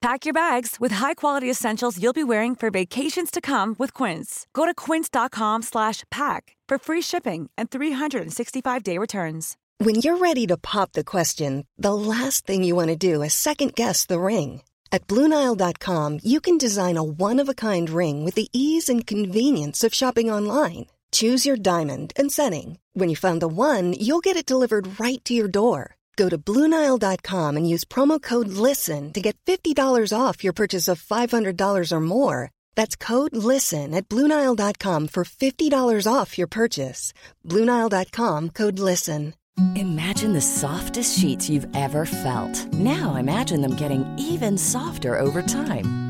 Pack your bags with high-quality essentials you'll be wearing for vacations to come with Quince. Go to quince.com slash pack for free shipping and 365-day returns. When you're ready to pop the question, the last thing you want to do is second guess the ring. At BlueNile.com, you can design a one-of-a-kind ring with the ease and convenience of shopping online. Choose your diamond and setting. When you find the one, you'll get it delivered right to your door. Go to BlueNile.com and use promo code LISTEN to get $50 off your purchase of $500 or more. That's code LISTEN at BlueNile.com for $50 off your purchase. BlueNile.com code LISTEN. Imagine the softest sheets you've ever felt. Now imagine them getting even softer over time.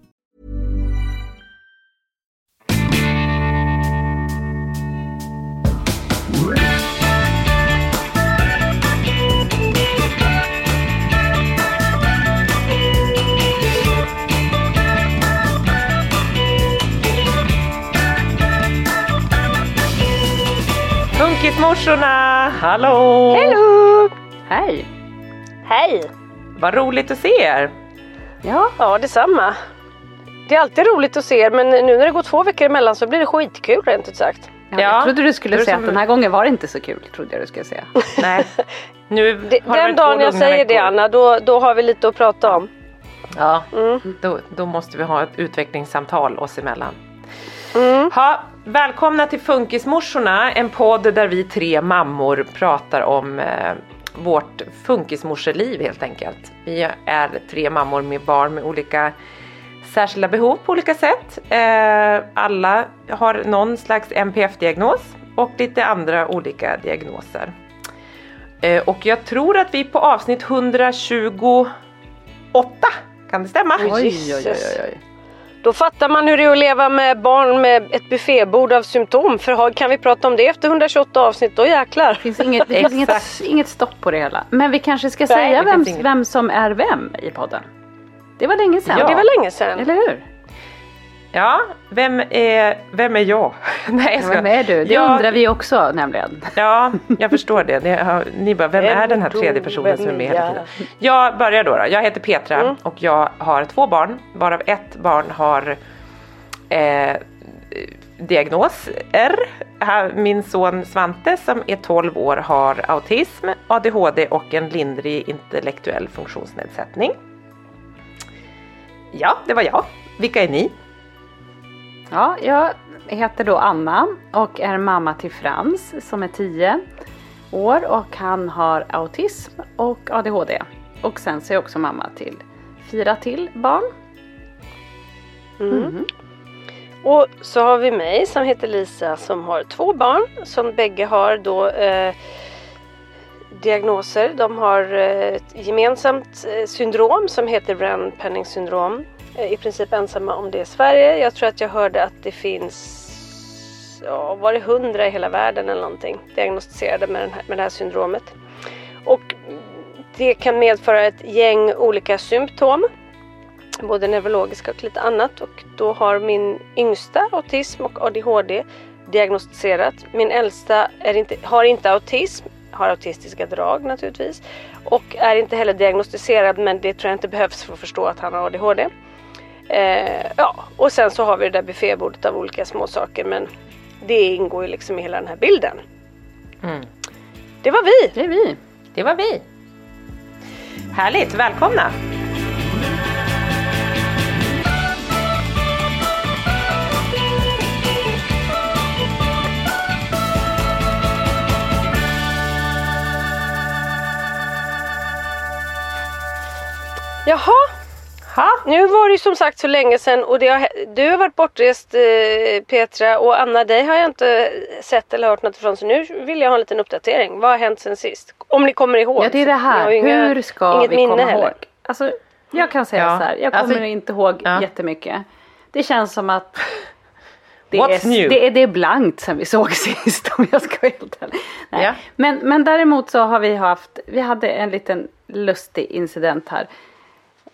Funkismorsorna! Hallå! Hello! Hej! Hej! Vad roligt att se er! Ja, Ja, detsamma. Det är alltid roligt att se er men nu när det går två veckor emellan så blir det skitkul rent ut sagt. ja, Ja, jag trodde du skulle det säga som- att den här gången var det inte så kul. Trodde jag du skulle säga. Nej, nu Det, har det den dagen jag säger det veckor. Anna, då, då har vi lite att prata om. Ja, Mm. då, då måste vi ha ett utvecklingssamtal oss emellan. Mm. Ha, välkomna till Funkismorsorna, en podd där vi tre mammor pratar om eh, vårt funkismorseliv helt enkelt. Vi är tre mammor med barn med olika särskilda behov på olika sätt. Eh, alla har någon slags NPF-diagnos och lite andra olika diagnoser. Eh, och jag tror att vi är på avsnitt 128, kan det stämma? Oj, Jesus. Då fattar man hur det är att leva med barn med ett buffébord av symptom. För kan vi prata om det efter 128 avsnitt, då jäklar. Det finns inget, det finns inget, inget stopp på det hela. Men vi kanske ska Nej, säga vem, vem som är vem i podden. Det var länge sedan. Ja. Det var länge sedan. Eller hur? Ja, vem är, vem är jag? Nej, jag ska- Vem är du? Det Ja, undrar vi också nämligen. Ja, jag förstår det. har, ni bara, vem Vem är den här tredje personen som är med hela tiden? Jag börjar då. då. Jag heter Petra Mm. och jag har två barn, varav ett barn har eh, diagnos R. Min son Svante som är 12 år har autism, ADHD och en lindrig intellektuell funktionsnedsättning. Ja, det var jag. Vilka är ni? Ja, jag heter då Anna och är mamma till Frans som är 10 år och han har autism och ADHD. Och sen så är jag också mamma till fyra till barn. Mm. Och så har vi mig som heter Lisa som har två barn som bägge har då eh, diagnoser. De har eh, ett gemensamt eh, syndrom som heter Brenn-Penning syndrom. Eh, I princip ensamma om det i Sverige. Jag tror att jag hörde att det finns ja, var det hundra i hela världen eller någonting diagnostiserade med, den här, med det här syndromet. Och det kan medföra ett gäng olika symptom både neurologiska och lite annat och då har min yngsta autism och ADHD diagnostiserat. Min äldsta är inte, har inte autism, har autistiska drag naturligtvis och är inte heller diagnostiserad men det tror jag inte behövs för att förstå att han har ADHD. Eh, ja, och sen så har vi det där buffébordet av olika små saker men det ingår ju liksom i hela den här bilden. Mm. Det var vi! Det är vi. Det var vi. Härligt, välkomna! Jaha, Ha? nu var det ju som sagt så länge sedan och det har, du har varit bortrest eh, Petra och Anna dig har jag inte sett eller hört något ifrån så nu vill jag ha en liten uppdatering. Vad har hänt sen sist? Om ni kommer ihåg. Ja det är det här, inga- hur ska vi komma heller. ihåg? Alltså, jag kan säga Ja. så här, jag Alltså- kommer inte ihåg Ja. jättemycket. Det känns som att det är? Det, är, det är blankt sen vi såg sist om jag ska vara helt ärlig. Ja. Men, men däremot så har vi haft, vi hade en liten lustig incident här.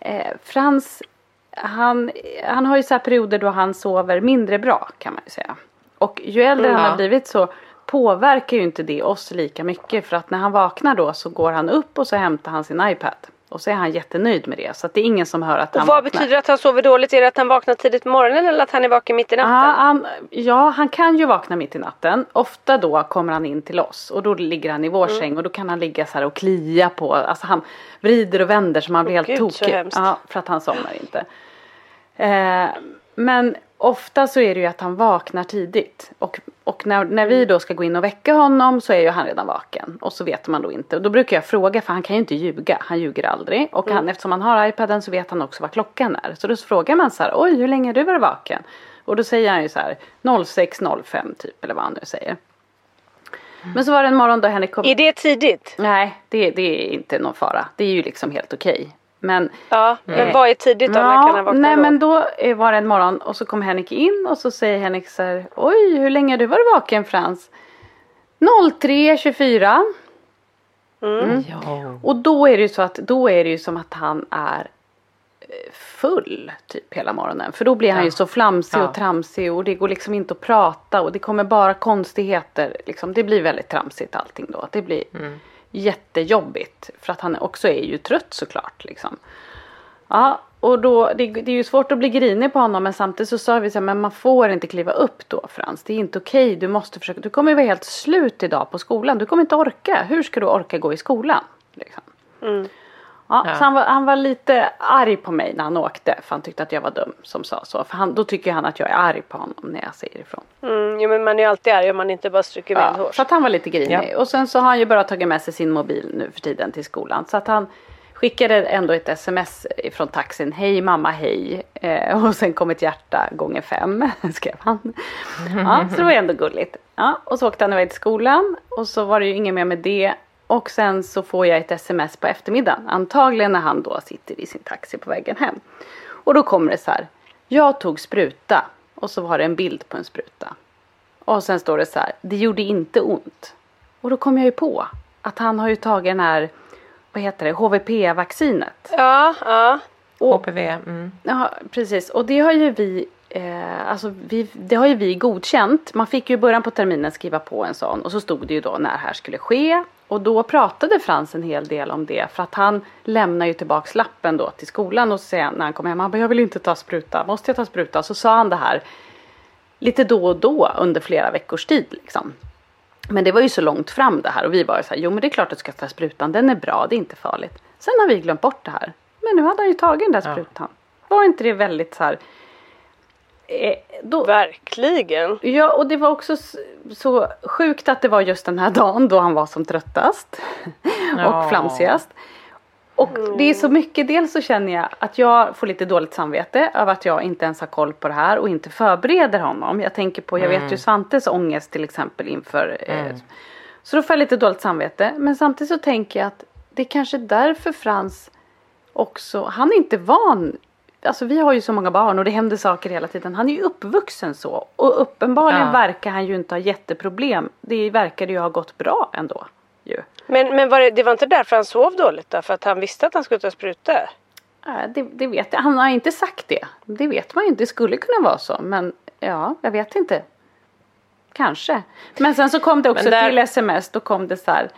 Eh, Frans, han, han har ju så här perioder då han sover mindre bra kan man ju säga. Och ju äldre han Ja. har blivit så påverkar ju inte det oss lika mycket för att när han vaknar då så går han upp och så hämtar han sin iPad. Och så är han jättenöjd med det så det är ingen som hör att Och han vad vaknar. betyder det att han sover dåligt? Är det att han vaknar tidigt på morgonen eller att han är vaken mitt i natten? Ja han, ja, han kan ju vakna mitt i natten. Ofta då kommer han in till oss och då ligger han i vår Mm. säng och då kan han ligga så här och klia på, alltså han vrider och vänder så man blir Åh, helt Gud, tokig. Ja, för att han somnar inte. Eh, men ofta så är det ju att han vaknar tidigt. Och, och när, när vi då ska gå in och väcka honom så är ju han redan vaken. Och så vet man då inte. Och då brukar jag fråga för han kan ju inte ljuga. Han ljuger aldrig. Och han, eftersom han har iPaden så vet han också vad klockan är. Så då frågar man så här. Oj hur länge har du varit vaken? Och då säger han ju så här 06.05 typ. Eller vad han nu säger. Men så var det en morgon då Henrik kom. Är det tidigt? Nej det, det är inte någon fara. Det är ju liksom helt okej. Men Ja, men vad är tidigt då? När kan han vakna nej då? men då eh, var det en morgon och så kom Henrik in och så säger Henrik så här, oj hur länge har du varit vaken Frans? 03.24 Mm. Ja. och då är det ju så att då är det ju som att han är eh, full typ hela morgonen. För då blir han Ja. ju så flamsig Ja. och tramsig och det går liksom inte att prata och det kommer bara konstigheter. Liksom. Det blir väldigt tramsigt allting då. Det blir Mm jättejobbigt. För att han också är ju trött såklart. Liksom. Ja, och då, det, det är ju svårt att bli grinig på honom men samtidigt så sa vi så här, men man får inte kliva upp då Frans. Det är inte okej, du måste försöka. Du kommer ju vara helt slut idag på skolan. Du kommer inte orka. Hur ska du orka gå i skolan? Liksom. Mm. Ja, Ja. Så han var, han var lite arg på mig när han åkte för han tyckte att jag var dum som sa så. För han, då tycker han att jag är arg på honom när jag säger ifrån. Mm, jo, men man är ju alltid arg om man inte bara stryker Ja, medhårs. så att han var lite grinig. Ja. Och sen så har han ju bara tagit med sig sin mobil nu för tiden till skolan. Så att han skickade ändå ett sms från taxin. Hej mamma hej. Eh, och sen kom ett hjärta gånger fem skrev han. Ja, så det var ändå gulligt. Ja, och så åkte han iväg till skolan. Och så var det ju inget mer med det. Och sen så får jag ett sms på eftermiddagen. Antagligen när han då sitter i sin taxi på vägen hem. Och då kommer det så här. Jag tog spruta. Och så var det en bild på en spruta. Och sen står det så här. Det gjorde inte ont. Och då kom jag ju på att han har ju tagit den här. Vad heter det? HVP-vaccinet. Ja, ja. HPV. Mm. Ja, precis. Och det har ju vi, eh, alltså vi, det har ju vi godkänt. Man fick ju i början på terminen skriva på en sån och så stod det ju då när det här skulle ske. Och då pratade Frans en hel del om det för att han lämnar ju tillbaks lappen då till skolan och han när han kommer hem, han bara, jag vill inte ta spruta, måste jag ta spruta? Så sa han det här lite då och då under flera veckors tid liksom. Men det var ju så långt fram det här och vi var ju så här, jo men det är klart att du ska ta sprutan, den är bra, det är inte farligt. Sen har vi glömt bort det här. Men nu hade han ju tagit den där Ja. sprutan. Var inte det väldigt så här... Eh, då, Verkligen. ja, och det var också så sjukt att det var just den här dagen då han var som tröttast Ja. och flamsigast. Och det är så mycket, dels så känner jag att jag får lite dåligt samvete över att jag inte ens har koll på det här och inte förbereder honom. Jag tänker på, jag vet ju Svantes ångest till exempel inför. Eh, så då får jag lite dåligt samvete. Men samtidigt så tänker jag att det är kanske därför Frans också, han är inte van. Alltså vi har ju så många barn och det händer saker hela tiden. Han är ju uppvuxen så. Och uppenbarligen Ja. verkar han ju inte ha jätteproblem. Det verkar ju ha gått bra ändå. Ju. Men, men var det, det var inte därför han sov dåligt då? För att han visste att han skulle ta spruta? Nej, Det, det vet jag. Han har inte sagt det. Det vet man ju inte. Det skulle kunna vara så. Men ja, jag vet inte. Kanske. Men sen så kom det också där- till sms. Då kom det så här.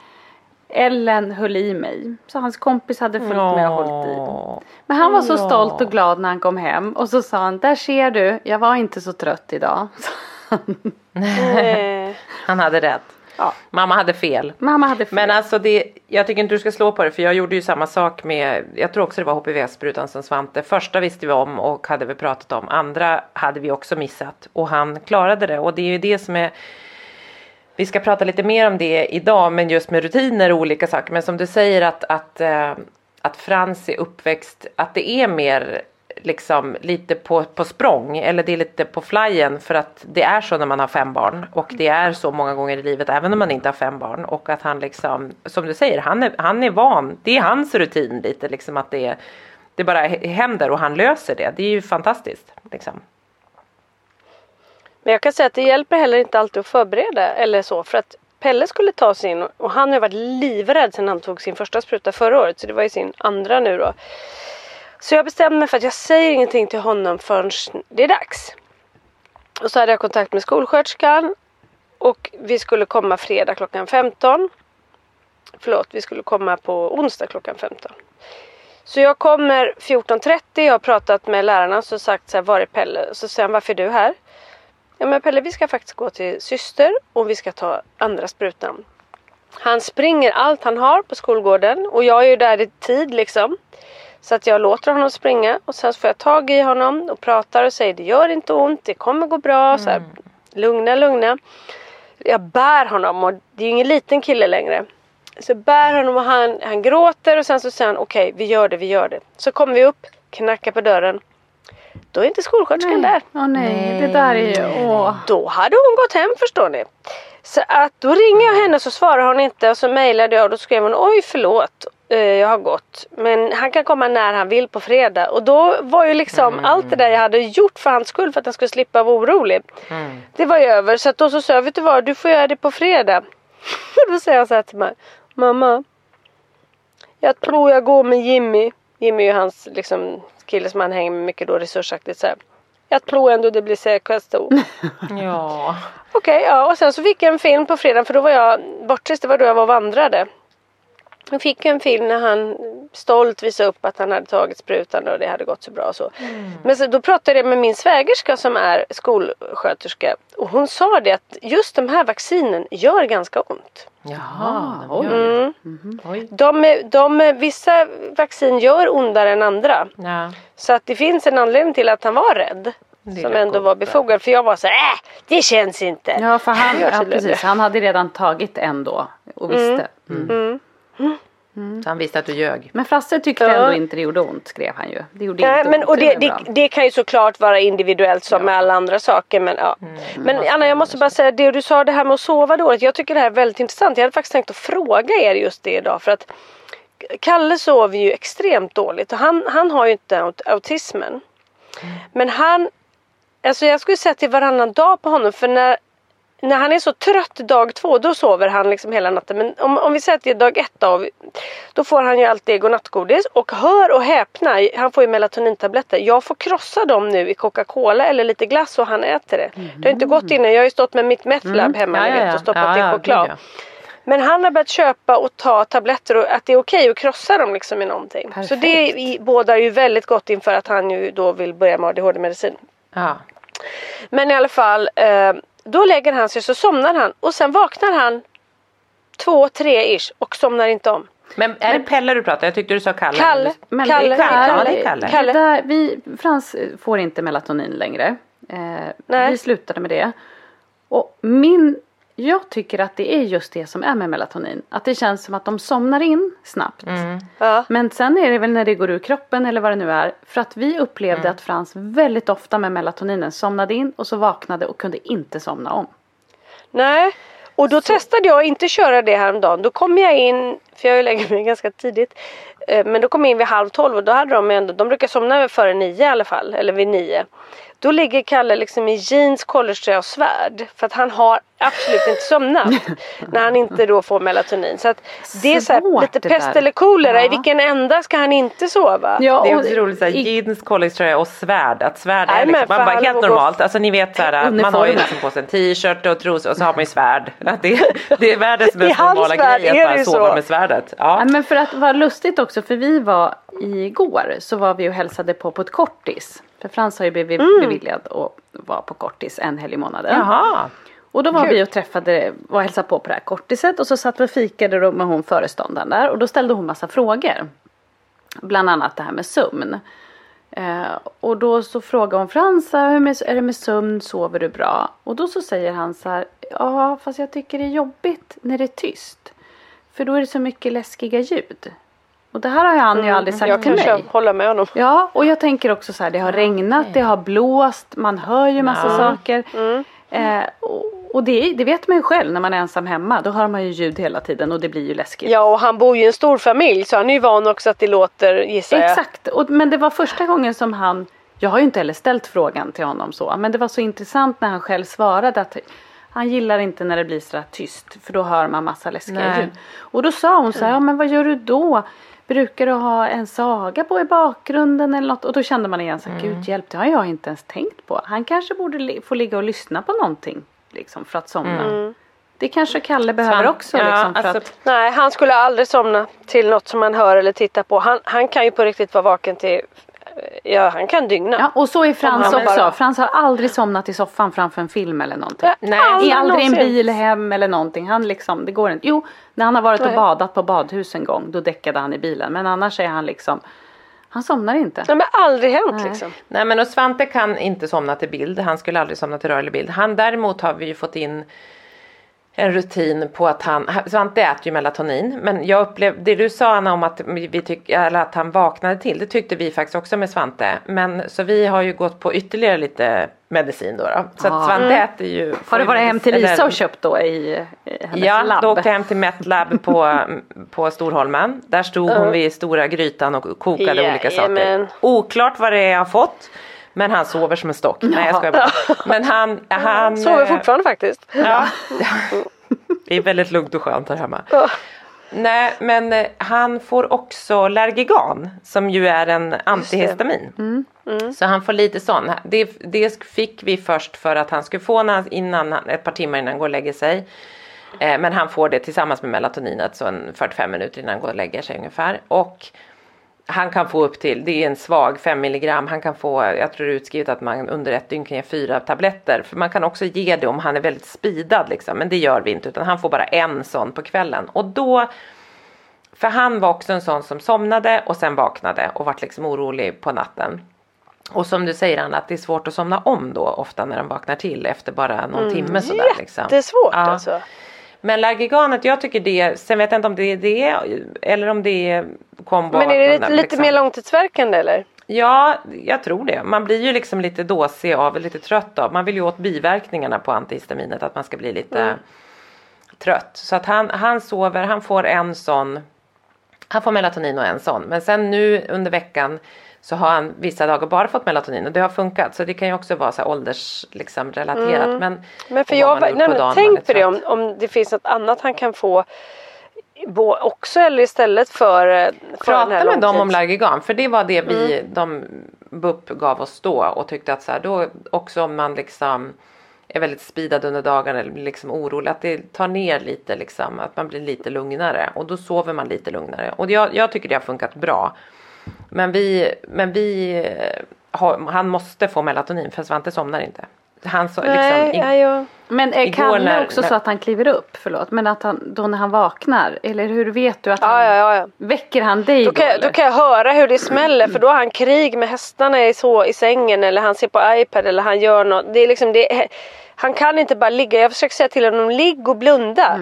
Ellen höll i mig. Så hans kompis hade följt med och hållit i. Men han var så stolt och glad när han kom hem. Och så sa han. Där ser du. Jag var inte så trött idag. Han hade rätt. Ja. Mamma hade fel. Mamma hade fel. Men alltså det, jag tycker inte du ska slå på det för jag gjorde ju samma sak med, jag tror också det var HPV-sprutan som Svante. Första visste vi om och hade vi pratat om. Andra hade vi också missat och han klarade det och det är ju det som är vi ska prata lite mer om det idag men just med rutiner och olika saker. Men som du säger att, att eh, att Frans är uppväxt, att det är mer liksom lite på, på språng eller det är lite på flyen för att det är så när man har fem barn och det är så många gånger i livet även om man inte har fem barn och att han liksom som du säger han är, han är van, det är hans rutin lite liksom att det, det bara händer och han löser det. Det är ju fantastiskt. Liksom. Men jag kan säga att det hjälper heller inte alltid att förbereda eller så för att Pelle skulle ta sin och han har varit livrädd sedan han tog sin första spruta förra året så det var ju sin andra nu då. Så jag bestämde mig för att jag säger ingenting till honom förrän det är dags. Och så hade jag kontakt med skolsköterskan och vi skulle komma fredag klockan 15. Förlåt, vi skulle komma på onsdag klockan 15. Så jag kommer 14.30, jag har pratat med lärarna och sagt så här, var är Pelle? Så säger han, varför är du här? Ja men Pelle, vi ska faktiskt gå till syster och vi ska ta andra sprutan. Han springer allt han har på skolgården och jag är ju där i tid liksom. Så att jag låter honom springa och sen får jag tag i honom och pratar och säger det gör inte ont, det kommer gå bra. Mm. Så här, lugna, lugna. Jag bär honom och det är ju ingen liten kille längre. Så jag bär honom och han, han gråter och sen så säger han okej okay, vi gör det, vi gör det. Så kommer vi upp, knackar på dörren. Då är inte skolsköterskan där. Åh nej, nej, det där är ju... Åh. Då hade hon gått hem förstår ni. Så att då ringer jag henne så svarar hon inte och så mejlade jag och då skrev hon oj förlåt. Eh, jag har gått. Men han kan komma när han vill på fredag. Och då var ju liksom mm. allt det där jag hade gjort för hans skull för att han skulle slippa vara orolig. Mm. Det var ju över. Så att då så sa jag, vet du vad, du får göra det på fredag. Och då säger han så här till mig. Mamma. Jag tror jag går med Jimmy. Jimmy är ju hans liksom, kille som han hänger med mycket då resursaktigt. Så här. Jag tror ändå det blir säkrast då. ja. Okej, okay, ja och sen så fick jag en film på fredag för då var jag bortrest. Det var då jag var och vandrade. Jag fick en film när han stolt visade upp att han hade tagit sprutan och det hade gått så bra. Och så. Mm. Men så, då pratade jag med min svägerska som är skolsköterska och hon sa det att just de här vaccinen gör ganska ont. Jaha, oj. Mm. Mm. De, de, vissa vaccin gör ondare än andra. Ja. Så att det finns en anledning till att han var rädd. Som ändå var befogad. För jag var så här, äh, det känns inte. Ja, för han, ja, precis, han hade redan tagit en då och visste. Mm. Mm. Mm. Så han visste att du ljög. Men Frasse tyckte ja. ändå inte det gjorde ont skrev han ju. Det gjorde Nej, inte men, ont. Och det, det, det, kan ju såklart vara individuellt som ja. med alla andra saker. Men, ja. Mm. men Anna jag måste bara säga det du sa det här med att sova dåligt. Jag tycker det här är väldigt intressant. Jag hade faktiskt tänkt att fråga er just det idag. För att Kalle sover ju extremt dåligt och han, han har ju inte autismen. Mm. Men han, alltså jag skulle säga till varannan dag på honom för när när han är så trött dag två då sover han liksom hela natten. Men om, om vi säger att det är dag ett då, då får han ju alltid godnattgodis. Och hör och häpna, han får ju melatonintabletter. Jag får krossa dem nu i Coca-Cola eller lite glass och han äter det. Mm. Det har inte gått innan. Jag har ju stått med mitt Methlab mm. hemma ja, ja, ja. och stoppat ja, i choklad. Men han har börjat köpa och ta tabletter och att det är okej att krossa dem liksom i någonting. Perfekt. Så det bådar ju väldigt gott inför att han ju då vill börja med ADHD-medicin. Ja. Men i alla fall eh, då lägger han sig så somnar han och sen vaknar han två, tre ish och somnar inte om. Men är det Pelle du pratar? Jag tyckte du sa Kalle. Kalle. Men Kalle. Det är Kalle. Ja, det är Kalle. Kalle. Där, vi, Frans får inte melatonin längre. Eh, vi slutade med det. Och min jag tycker att det är just det som är med melatonin. Att det känns som att de somnar in snabbt. Mm. Ja. Men sen är det väl när det går ur kroppen eller vad det nu är. För att vi upplevde mm. att Frans väldigt ofta med melatoninen somnade in och så vaknade och kunde inte somna om. Nej, och då så. testade jag inte köra det häromdagen. Då kom jag in, för jag lägger mig ganska tidigt. Eh, men då kom jag in vid halv tolv och då hade de ändå, de brukar somna före nio i alla fall. Eller vid nio. Då ligger Kalle liksom i jeans, collegetröja och svärd. För att han har absolut inte somnat. när han inte då får melatonin. Så att det är så här, lite pest eller kolera. Ja. I vilken ända ska han inte sova? Ja, det är också roligt såhär, jeans, collegetröja och svärd. Att svärd är liksom, man bara, helt normalt. Alltså ni vet såhär, man har ju liksom på sig en t-shirt och trosor och så har man ju svärd. Det, det är världens mest normala grej att bara sova så. med svärdet. Ja. ja. men för att vara lustigt också, för vi var igår så var vi och hälsade på på ett kortis. För Frans har ju blivit mm. beviljad att vara på kortis en helg i månaden. Jaha. Och då var Kul. vi och träffade och hälsade på på det här kortiset och så satt vi och fikade med hon föreståndaren där och då ställde hon massa frågor. Bland annat det här med sömn. Eh, och då så frågade hon Frans, hur är det med sömn, sover du bra? Och då så säger han så här, ja fast jag tycker det är jobbigt när det är tyst. För då är det så mycket läskiga ljud. Och det här har han ju aldrig sagt Mm. Jag till mig. håller med honom. Ja, och jag tänker också så här, det har regnat, det har blåst, man hör ju massa Ja. saker. Mm. Eh, och och det, det vet man ju själv när man är ensam hemma, då hör man ju ljud hela tiden och det blir ju läskigt. Ja och han bor ju i en stor familj så han är ju van också att det låter gissar jag. Exakt, och, men det var första gången som han, jag har ju inte heller ställt frågan till honom så, men det var så intressant när han själv svarade att han gillar inte när det blir sådär tyst för då hör man massa läskiga Nej. ljud. Och då sa hon så här, ja men vad gör du då? Brukar du ha en saga på i bakgrunden eller något? Och då kände man igen så Mm. gud hjälp, det har jag inte ens tänkt på. Han kanske borde li- få ligga och lyssna på någonting liksom för att somna. Mm. Det kanske Kalle behöver Svan- också ja, liksom för alltså, att Nej han skulle aldrig somna till något som han hör eller tittar på. Han, han kan ju på riktigt vara vaken till, ja han kan dygna. Ja, och så är Frans han också. bara- Frans har aldrig somnat i soffan framför en film eller någonting. Ja, Nej. aldrig I aldrig en bil hem eller någonting. Han liksom, det går inte. Jo, när han har varit och badat på badhus en gång, då däckade han i bilen. Men annars är han liksom, han somnar inte. Nej men aldrig hänt Nej. liksom. Nej men och Svante kan inte somna till bild. Han skulle aldrig somna till rörlig bild. Han däremot har vi ju fått in en rutin på att han, Svante äter ju melatonin. Men jag upplevde, det du sa Anna om att, vi tyck, eller att han vaknade till, det tyckte vi faktiskt också med Svante. Men så vi har ju gått på ytterligare lite medicin då. då. Så Ja. att Svante äter ju. Har du varit hem till eller- Lisa och köpt då i, i hennes Ja, labb? då åkte jag hem till Metlab på, på Storholmen. Där stod hon vid stora grytan och kokade olika saker. Jajamän. Oklart vad det är jag har fått. Men han sover som en stock. Nej jag skojar bara. Men han... han Sover eh, fortfarande faktiskt. Ja. Det är väldigt lugnt och skönt här hemma. Nej men eh, han får också Lergigan som ju är en antihistamin. Mm. Så han får lite sån. Det, det fick vi först för att han skulle få när, innan, ett par timmar innan han går och lägger sig. Eh, men han får det tillsammans med melatoninet så en 45 minuter innan han går och lägger sig ungefär. Och han kan få upp till, det är en svag 5 milligram, han kan få, jag tror det är utskrivet att man under ett dygn kan ge fyra tabletter. För man kan också ge det om han är väldigt speedad liksom, men det gör vi inte utan han får bara en sån på kvällen. Och då, för han var också en sån som somnade och sen vaknade och vart liksom orolig på natten. Och som du säger Anna, att det är svårt att somna om då ofta när de vaknar till efter bara någon timme sådär. Liksom. Det är svårt Ja. alltså. Men Largiganet, jag tycker det, sen vet jag inte om det är det eller om det är kombo Men är det de lite, lite liksom. mer långtidsverkande eller? Ja, jag tror det. Man blir ju liksom lite dåsig av, lite trött av. Man vill ju åt biverkningarna på antihistaminet, att man ska bli lite Mm. trött. Så att han, han sover, han får en sån, han får melatonin och en sån. Men sen nu under veckan så har han vissa dagar bara fått melatonin och det har funkat. Så det kan ju också vara så här ålders liksom, relaterat. Men, Mm. Men för jag, nej, men dagen, tänk på det om, om det finns något annat han kan få bo- också eller istället för, eh, för Prata med dem om Largigan för det var det vi, Mm. de BUP gav oss då och tyckte att så här, då också om man liksom är väldigt speedad under dagen eller blir liksom orolig att det tar ner lite liksom att man blir lite lugnare och då sover man lite lugnare och jag, jag tycker det har funkat bra. Men vi, men vi eh, har, han måste få melatonin för Svante somnar inte. Han så, Nej, liksom, ja, ja. Men är Igår Kalle när- också när- så att han kliver upp? Förlåt, men att han då när han vaknar? Eller hur vet du att han Ja, ja, ja, ja. väcker han dig Då då? kan, jag, eller? då kan jag höra hur det smäller för då har han krig med hästarna i, så, i sängen eller han ser på iPad eller han gör något. Det är liksom, det är, han kan inte bara ligga. Jag försöker säga till honom, ligg och blunda.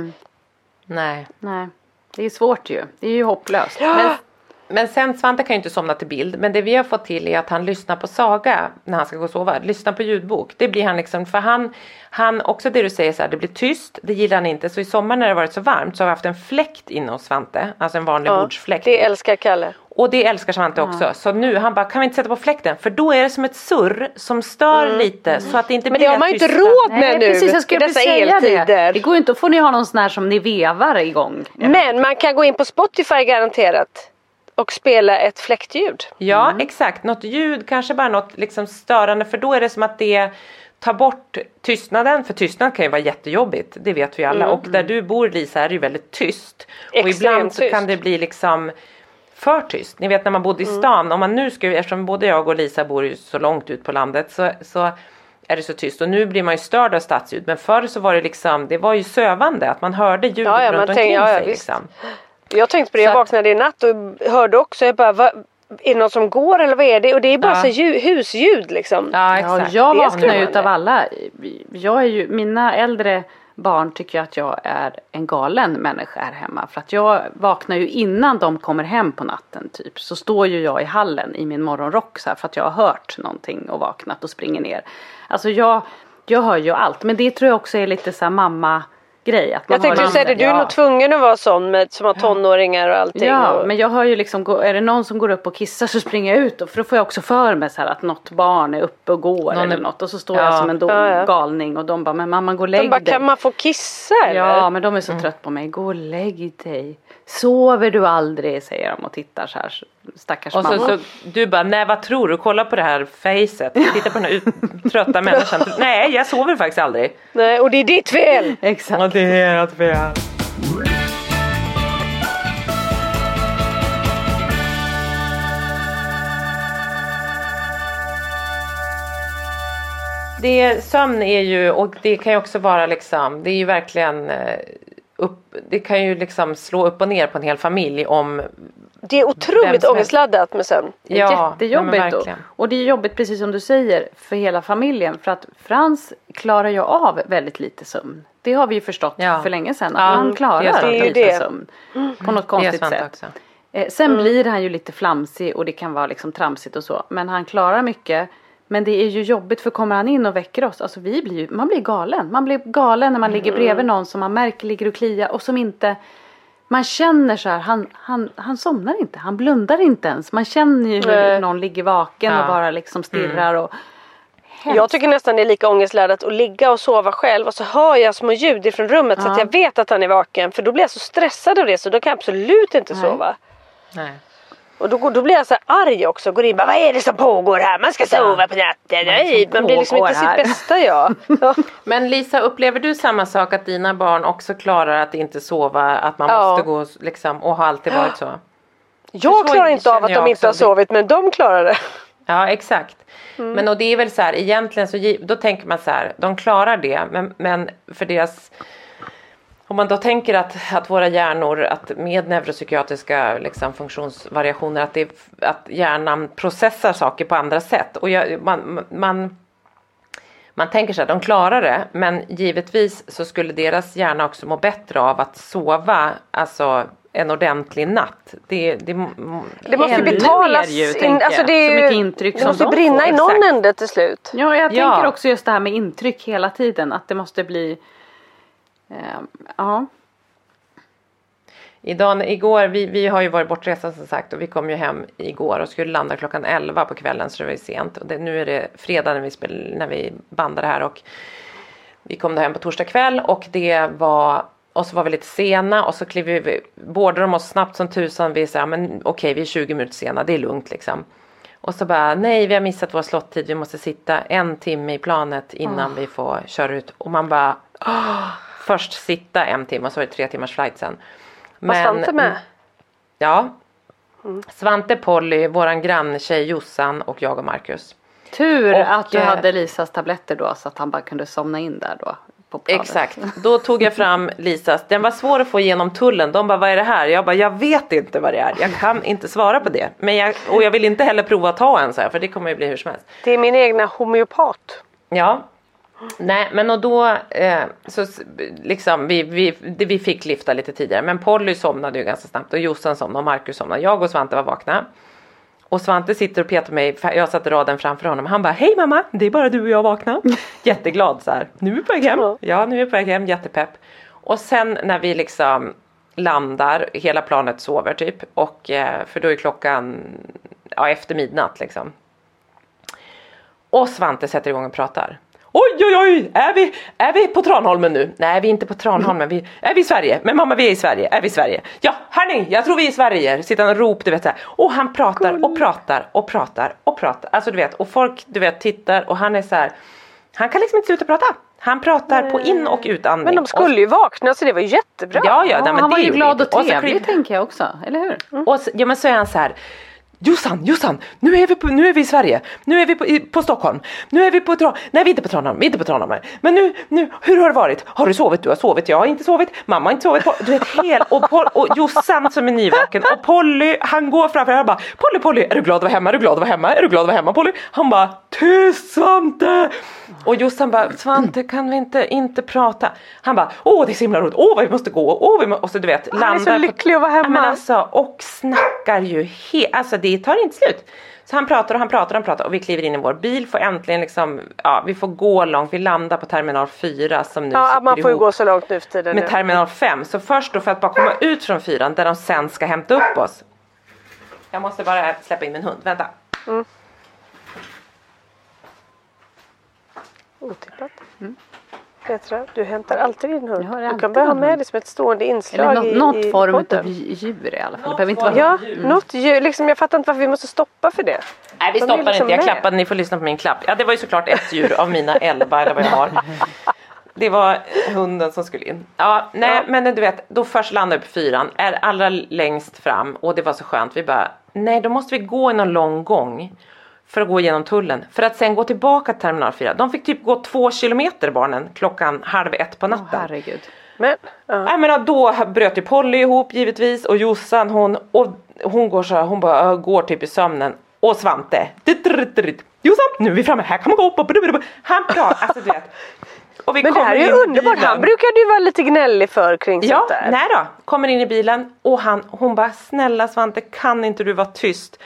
nej. Nej, det är svårt ju. Det är ju hopplöst. Men, men sen Svante kan ju inte somna till bild. Men det vi har fått till är att han lyssnar på saga när han ska gå och sova. Lyssnar på ljudbok. Det blir han liksom, för han, han också det du säger så här, det blir tyst. Det gillar han inte. Så i sommar när det varit så varmt så har vi haft en fläkt inne hos Svante. Alltså en vanlig Ja, bordsfläkt. det älskar Kalle. Och det älskar Svante också. Så nu han bara, kan vi inte sätta på fläkten? För då är det som ett surr som stör lite. Så att det inte Mm. Men blir det har man ju inte råd med Nej, nu precis, jag skulle dessa säga eltider. det. Det går ju inte, får ni ha någon sån här som ni vevar igång. Men man kan gå in på Spotify garanterat och spela ett fläktljud. Ja Mm. exakt, något ljud, kanske bara något liksom störande för då är det som att det tar bort tystnaden, för tystnad kan ju vara jättejobbigt, det vet vi alla. Och där du bor Lisa är det ju väldigt tyst. och Mm. Extremt ibland så tyst. kan det bli liksom för tyst. Ni vet när man bodde i Mm. stan, om man nu skulle, eftersom både jag och Lisa bor ju så långt ut på landet så, så är det så tyst och nu blir man ju störd av stadsljud men förr så var det liksom, det var ju sövande att man hörde ljudet Ja, ja, man runt omkring tänker- ja, ja, sig. Liksom. Jag tänkte på det, jag vaknade i natt och hörde också, jag bara, vad, är det någon som går eller vad är det? Och det är bara Ja. så ljud, husljud liksom. Ja Ja, exakt. jag Det är vaknar ju utav alla. Jag är ju, mina äldre barn tycker att jag är en galen människa här hemma. För att jag vaknar ju innan de kommer hem på natten typ. Så står ju jag i hallen i min morgonrock så här, för att jag har hört någonting och vaknat och springer ner. Alltså jag, jag hör ju allt. Men det tror jag också är lite så här mamma grej. Att man Jag tänkte har säga det, du är Ja. nog tvungen att vara sån med, som har tonåringar och allting. Ja, och, men jag hör ju liksom, är det någon som går upp och kissar så springer jag ut och för då får jag också för mig så här att något barn är uppe och går Någon eller är- något och så står Ja. jag som en do- Ja, ja. galning och de bara, men mamma gå och lägg de bara, dig. kan man få kissa eller? Ja, men de är så trött på mig. Gå och lägg dig. Sover du aldrig? säger de och tittar så här. Stackars Och så, mamma. så du bara, nej vad tror du? Kolla på det här facet. Titta på den här ut, trötta människan. Nej, jag sover faktiskt aldrig. Nej, och det är ditt fel! Exakt. det är ert fel. Det, sömn är ju, och det kan ju också vara liksom, det är ju verkligen eh, upp, det kan ju liksom slå upp och ner på en hel familj om Det är otroligt ångestladdat med sömn. Det är Ja, jättejobbigt. ja, men och, verkligen. och det är jobbigt precis som du säger för hela familjen. För att Frans klarar ju av väldigt lite sömn. Det har vi ju förstått Ja. för länge sedan. Ja, Att han klarar lite det. sömn. På något det är konstigt sätt. också. Eh, sen blir han ju lite flamsig och det kan vara liksom tramsigt och så. Men han klarar mycket. Men det är ju jobbigt för kommer han in och väcker oss, alltså vi blir ju, man blir galen. Man blir galen när man ligger bredvid någon som man märker ligger och kliar och som inte man känner så här, han, han, han somnar inte, han blundar inte ens. Man känner ju hur Nej. någon ligger vaken Ja. och bara liksom stirrar och Jag tycker nästan det är lika ångestladdat att ligga och sova själv och så hör jag små ljud ifrån rummet så att Ja. jag vet att han är vaken. För då blir jag så stressad av det så då kan jag absolut inte Nej. sova. Nej. Och då, då blir jag så arg också. Går in och bara, vad är det som pågår här? Man ska sova på natten. Nej, man blir liksom inte sitt bästa jag. Ja. Men Lisa, upplever du samma sak att dina barn också klarar att inte sova? Att man Ja. måste gå liksom, och har alltid varit så? Jag så klarar inte av att de inte har sovit men de klarar det. Ja exakt. Mm. Men och det är väl så här egentligen så då tänker man så här, de klarar det men, men för deras om man då tänker att, att våra hjärnor, att med neuropsykiatriska liksom, funktionsvariationer, att, det, att hjärnan processar saker på andra sätt. Och jag, man, man, man tänker så här, de klarar det, men givetvis så skulle deras hjärna också må bättre av att sova, alltså en ordentlig natt. Det, det, Det måste ju betalas mer ju, in. Alltså det, är Så ju, mycket intryck det som måste de brinna får, i någon exakt. ände till slut. Ja, jag Ja. tänker också just det här med intryck hela tiden. Att det måste bli... Eh, ja. Idag, igår, vi, vi har ju varit bortresta som sagt och vi kom ju hem igår och skulle landa klockan 11 på kvällen så det var ju sent. Och det, nu är det fredag när vi, spel, när vi bandar det här och vi kom då hem på torsdag kväll och det var och så var vi lite sena och så klev vi, boardade de oss snabbt som tusan. Vi sa, men okej vi är 20 minuter sena, det är lugnt liksom. Och så bara, nej vi har missat vår slottid, vi måste sitta en timme i planet innan vi får köra ut. Och man bara, "Åh." Först sitta en timme och så var det tre timmars flight sen. Var Svante med? Ja. Svante, Polly, våran granntjej Jossan och jag och Marcus. Tur Och, att du eh, hade Lisas tabletter då så att han bara kunde somna in där då. Exakt, då tog jag fram Lisas, den var svår att få igenom tullen. De bara vad är det här? Jag bara jag vet inte vad det är. Jag kan inte svara på det. Men jag, och jag vill inte heller prova att ta en så här för det kommer ju bli hur som helst. Det är min egna homeopat. Ja. Nej men och då eh, så liksom vi, vi, vi fick lyfta lite tidigare men Polly somnade ju ganska snabbt och Jossan somnade och Marcus somnade. Jag och Svante var vakna. Och Svante sitter och petar mig, jag satte raden framför honom. Han bara hej mamma, det är bara du och jag vakna. Jätteglad så här. Nu är vi på väg hem. Ja. Ja nu är vi på väg hem, jättepepp. Och sen när vi liksom landar, hela planet sover typ. Och eh, för då är klockan ja, efter midnatt liksom. Och Svante sätter igång och pratar. Oj oj oj, är vi, är vi på Tranholmen nu? Nej vi är inte på Tranholmen, vi, är vi i Sverige? Men mamma vi är i Sverige, är vi i Sverige? Ja hörni, jag tror vi är i Sverige. Sitter han och ropar du vet så här. Och han pratar och pratar och pratar och pratar. Alltså du vet, och folk du vet tittar och han är så här. Han kan liksom inte sluta prata. Han pratar på in och utandning. Men de Och- skulle ju vakna så det var jättebra. Ja, ja, Ja, nej, men han var ju glad och så trevlig kliver- tänker jag också, eller hur? och så, ja men så är han så här. Jossan, Jossan, nu är vi, på, nu är vi i Sverige, nu är vi på, i, på Stockholm, nu är vi på Tra- nej vi är inte på Tranholm, vi är inte på Tranholm, men nu, nu, hur har det varit? Har du sovit? Du har sovit, jag har inte sovit, mamma har inte sovit, du vet hel, och, Pol- och Jossan som är nyvaken och Polly, han går framför, han bara Polly, Polly, är du glad att vara hemma, är du glad att vara hemma, är du glad att vara hemma Polly? Han bara tyst Svante! Och Jossan bara, Svante kan vi inte, inte prata? Han bara, åh det är så himla roligt, åh vad vi måste gå, åh vi må-" och så du vet Han är så lycklig att vara Ja, men hemma. alltså, och snackar ju helt, alltså det tar inte slut. Så han pratar och han pratar och han pratar och vi kliver in i vår bil, får äntligen liksom, ja vi får gå långt, vi landar på terminal 4 som nu Ja, man får ju gå så långt nu för tiden. med nu. terminal 5. Så först då för att bara komma ut från fyran där de sen ska hämta upp oss. Jag måste bara släppa in min hund, vänta. Otippat. Petra, du hämtar alltid din hund. Jag har Du kan börja ha med det som ett stående Eller inslag något, i, något i form podden. av djur i alla fall. Det behöver inte vara Ja, Djur. något djur. Liksom, jag fattar inte varför vi måste stoppa för det. Nej vi De stoppar liksom inte, jag med. klappade, ni får lyssna på min klapp. Ja det var ju såklart ett djur av mina elva eller vad jag har. Det var hunden som skulle in. Ja, nej Ja. men du vet, då först landade vi på fyran, är allra längst fram och det var så skönt. Vi bara, nej då måste vi gå i någon lång gång för att gå igenom tullen. För att sen gå tillbaka till terminal 4. De fick typ gå två kilometer barnen klockan halv ett på natten. herregud. Men, ja. Jag menar då bröt ju Polly ihop givetvis och Jossan hon, och hon går så här, hon bara äh, går typ i sömnen. Och Svante. Jossan nu är vi framme, här kan man gå. Han pratar, alltså du vet. Och vi men det här är ju underbart. Han brukade ju vara lite gnällig för kring Ja, sånt där. nej då. Kommer in i bilen och han, hon bara snälla Svante kan inte du vara tyst?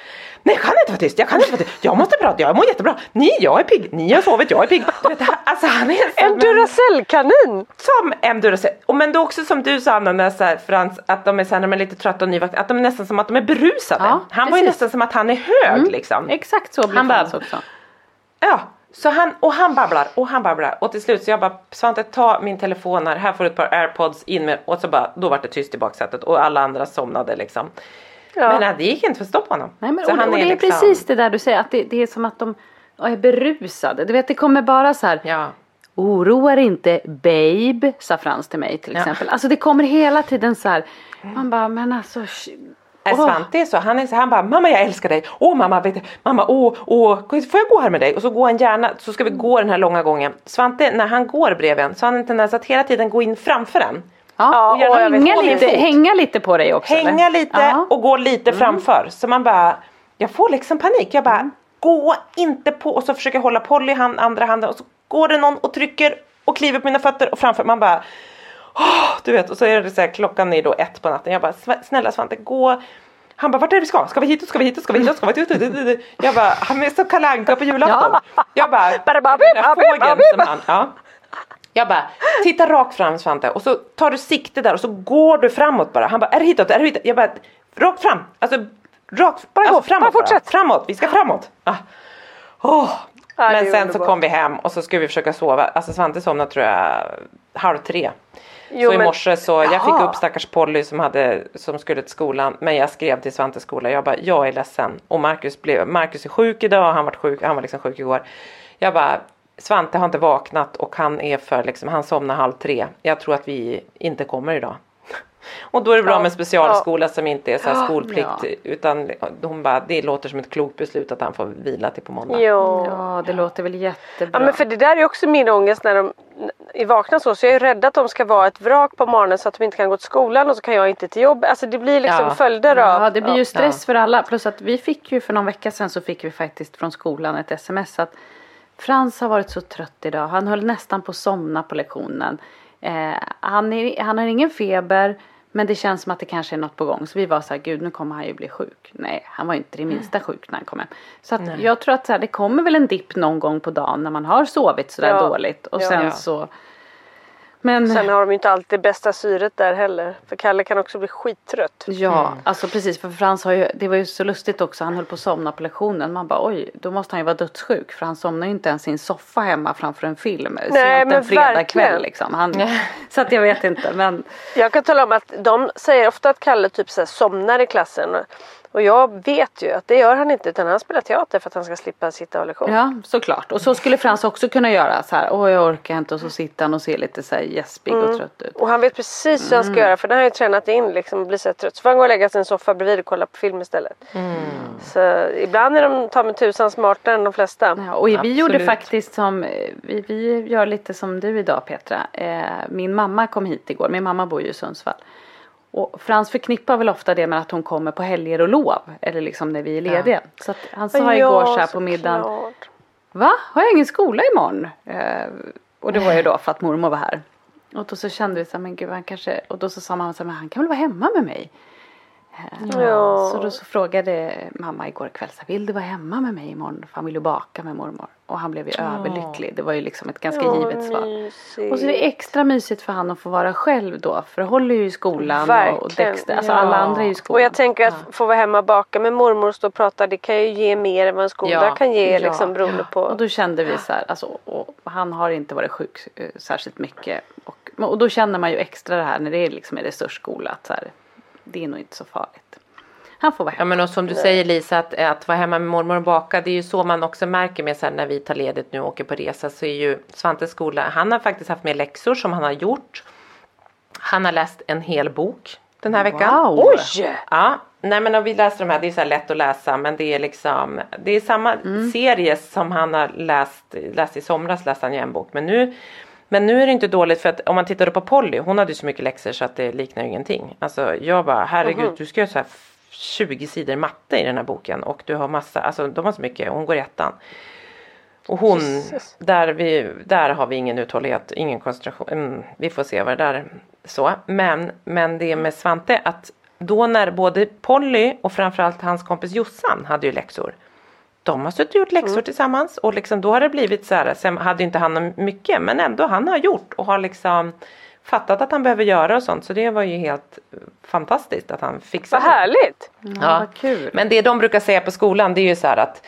Nej jag kan inte vara tyst, jag kan inte vara tyst. Jag måste prata, jag mår jättebra. Ni, jag är pigg, ni har sovit, jag är pigg. Du vet, alltså han är En som Duracell-kanin! som en Duracell. Och men det är också som du sa Anna, när så här, Frans, att de är, så här, när de är lite trötta och nyvaknade, att de är nästan som att de är berusade. Ja, han var ju precis. nästan som att han är hög liksom. Exakt så blir Han Frans också. Ja, så han, och han babblar och han babblar och till slut så jag bara Svante ta min telefon här, här får du ett par airpods in med och så bara då var det tyst i baksätet och alla andra somnade liksom. Ja. Men nej, det gick inte för att stoppa honom. Nej, men, Så och, han och det är liksom- precis det där du säger, att det, det är som att de är berusade. Du vet, det kommer bara så här. Ja. Oroa dig inte babe, sa Frans till mig till Ja. exempel. Alltså det kommer hela tiden så här. Man bara, men alltså. Åh. Svante är så, han är så, han bara mamma jag älskar dig, åh mamma, vet du, mamma, åh, åh, får jag gå här med dig? Och så går han gärna, så ska vi gå den här långa gången. Svante, när han går bredvid en så har han en tendens att hela tiden gå in framför en. Ja, och och hänga, lite, hänga lite på dig också. Hänga eller? lite Ja. Mm. och gå lite framför. Så man bara, jag får liksom panik. Jag bara, gå inte på och så försöker jag hålla Polly i hand, andra handen och så går det någon och trycker och kliver på mina fötter och framför. Man bara, åh, du vet och så är det så här, klockan är då ett på natten. Jag bara, "Sva- snälla Svante gå. Han bara, vart är det vi ska? Ska vi hit? Ska vi hit? Ska vi hit? Ska vi hit? Jag bara, han är så kalanka på julafton. Jag bara, Bara, bara, den där bara, bara, fågeln bara. som han, ja. Jag bara, titta rakt fram Svante och så tar du sikte där och så går du framåt bara. Han bara, är det hitåt? Är det hitåt? Jag bara, rakt fram. Alltså, rakt, Bara gå, alltså, framåt bara fortsätt. Framåt, vi ska framåt. Ah. Åh. Ja, Men sen så underbart. kom vi hem och så skulle vi försöka sova. Alltså Svante somnade tror jag halv tre. Jo, så i morse så, jag fick Jaha. upp stackars Polly som, hade, som skulle till skolan. Men jag skrev till Svantes skola, jag bara, jag är ledsen. Och Marcus, blev, Marcus är sjuk idag, han var sjuk, han var liksom sjuk igår. Jag bara, Svante har inte vaknat och han är för liksom, han somnar halv tre. Jag tror att vi inte kommer idag. Och då är det bra Ja, med specialskola som inte är så här Ja. skolplikt. Ja. Utan hon bara, det låter som ett klokt beslut att han får vila till på måndag. Ja. Ja, det låter väl jättebra. Ja men för det där är också min ångest när de är vakna så. Så jag är rädd att de ska vara ett vrak på morgonen så att de inte kan gå till skolan och så kan jag inte till jobb. Alltså det blir liksom Ja. följder av. Ja, det blir ju stress Ja. för alla. Plus att vi fick ju för någon vecka sedan så fick vi faktiskt från skolan ett sms att Frans har varit så trött idag. Han höll nästan på att somna på lektionen. Eh, han, är, han har ingen feber men det känns som att det kanske är något på gång. Så vi var så här, gud nu kommer han ju bli sjuk. Nej, han var ju inte det minsta sjuk när han kom hem. Så att jag tror att så här, det kommer väl en dipp någon gång på dagen när man har sovit sådär Ja. dåligt. Och Ja. sen Ja. så. Men Sen har de ju inte alltid det bästa syret där heller. För Kalle kan också bli skittrött. Ja, alltså precis för Frans har ju, det var ju så lustigt också, han höll på att somna på lektionen. Man bara oj, då måste han ju vara dödssjuk för han somnar ju inte ens i en soffa hemma framför en film. Nej, sent men en fredagkväll liksom. Han, så att jag vet inte men Jag kan tala om att de säger ofta att Kalle typ så här somnar i klassen. Och jag vet ju att det gör han inte utan han spelar teater för att han ska slippa sitta och lektion. ja såklart. Och så skulle Frans också kunna göra så här, åh jag orkar inte och så sitter han och ser lite så här gäspig och trött ut. Och han vet precis hur han Mm. ska göra för den har ju tränat in liksom och blir så här trött. Så får han gå och lägga sig i en soffa bredvid och kolla på film istället. Mm. Så ibland är de ta med tusan smartare än de flesta. Ja, och vi gjorde Absolut. faktiskt som, vi, vi gör lite som du idag Petra. Eh, min mamma kom hit igår, min mamma bor ju i Sundsvall. Och Frans förknippar väl ofta det med att hon kommer på helger och lov. Eller liksom när vi är lediga. Så att han sa igår så här på middagen. såklart. Va? Har jag ingen skola imorgon? Eh, och det var ju då för att mormor var här. Och då så kände vi så här, men gud han kanske, och då så sa mamma så här, men han kan väl vara hemma med mig? Eh, Ja. Så då så frågade mamma igår kväll så vill du vara hemma med mig imorgon? För han ville baka med mormor. Och han blev ju överlycklig. Det var ju liksom ett ganska Ja, givet svar. mysigt. Och så är det extra mysigt för han att få vara själv då. För Holly är ju i skolan och Verkligen. Dexter, alltså alla andra är ju i skolan. Och jag tänker att få vara hemma och baka med mormor och stå och prata det kan ju ge mer än vad en skola Ja. kan ge Ja. liksom beroende på. Och då kände vi så här, alltså, och han har inte varit sjuk eh, särskilt mycket. Och, och då känner man ju extra det här när det är liksom en resursskola att så här, det är nog inte så farligt. Han får vara Ja hemma. men och som du säger Lisa att, att vara hemma med mormor och baka det är ju så man också märker med så här, när vi tar ledigt nu och åker på resa så är ju Svantes skola, han har faktiskt haft med läxor som han har gjort. Han har läst en hel bok den här veckan. Wow. Oj! Ja, nej men och vi läser de här, det är så här lätt att läsa men det är liksom Det är samma serie som han har läst, läst i somras läste han ju en bok men nu Men nu är det inte dåligt för att om man tittar på Polly, hon hade ju så mycket läxor så att det liknar ingenting. Alltså jag bara herregud du ska göra så här 20 sidor matte i den här boken och du har massa, alltså de har så mycket, hon går i ettan. Och hon, Jesus. där, vi, där har vi ingen uthållighet, ingen koncentration. Mm, vi får se vad det där så. Men, men det är med Svante att då när både Polly och framförallt hans kompis Jossan hade ju läxor. De har suttit och gjort läxor tillsammans och liksom då har det blivit så här, sen hade inte han mycket men ändå han har gjort och har liksom fattat att han behöver göra och sånt så det var ju helt fantastiskt att han fixade Vad det. härligt! Ja, vad kul. Men det de brukar säga på skolan det är ju så här att,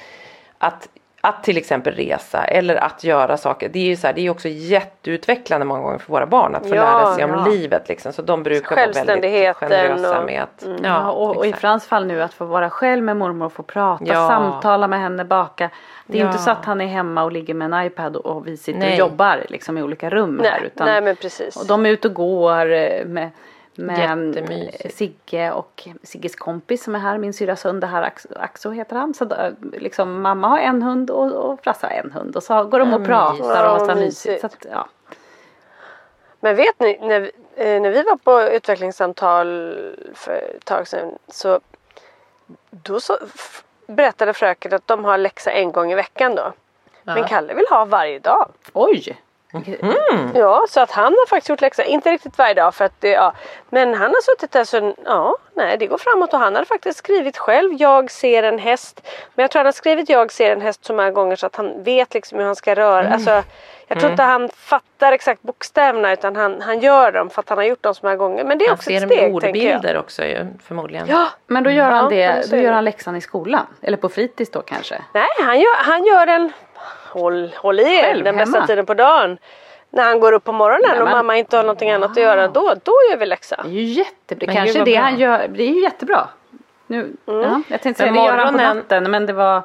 att att till exempel resa eller att göra saker. Det är ju så här, det är också jätteutvecklande många gånger för våra barn att få Ja, lära sig om ja. livet liksom. Så de brukar vara väldigt generösa och- med att. Ja, och, och i. Frans fall nu att få vara själv med mormor och få prata, Ja. samtala med henne, baka. Det är ju Ja. inte så att han är hemma och ligger med en iPad och, och vi sitter och Nej. jobbar liksom i olika rum här. Nej, Utan, nej men precis. Och de är ute och går eh, med, med Jättemysigt. Sigge och Sigges kompis som är här, min syrras hund, det här Axo, heter han. Så då, liksom, mamma har en hund och, och Frasse har en hund och så går de och Ja, pratar och har Ja, mysigt. Så att, ja. Men vet ni, när, eh, när vi var på utvecklingssamtal för ett tag sedan så då så berättade fröken att de har läxa en gång i veckan då. Men Kalle vill ha varje dag. Oj! Ja, så att han har faktiskt gjort läxa. Inte riktigt varje dag för att det, ja. Men han har suttit där så, ja, nej det går framåt och han hade faktiskt skrivit själv Jag ser en häst. Men jag tror han har skrivit Jag ser en häst så många gånger så att han vet liksom hur han ska röra. Alltså, jag tror inte han fattar exakt bokstäverna utan han, han gör dem för att han har gjort dem så många gånger. Men det är Han också ser ett dem steg tänker jag. ordbilder också ju förmodligen. Ja, Men då gör han det, då gör han läxan i skolan. Eller på fritids då kanske. nej han gör, han gör den, håll, håll i er, Själv, den bästa tiden på dagen. När han går upp på morgonen Nej, och mamma inte har någonting annat att göra då, då gör vi läxa. Det är ju jättebra. Men Kanske det bra. han gör. Det är ju jättebra. Nu, ja, jag tänkte säga Men det gör han på natten men det var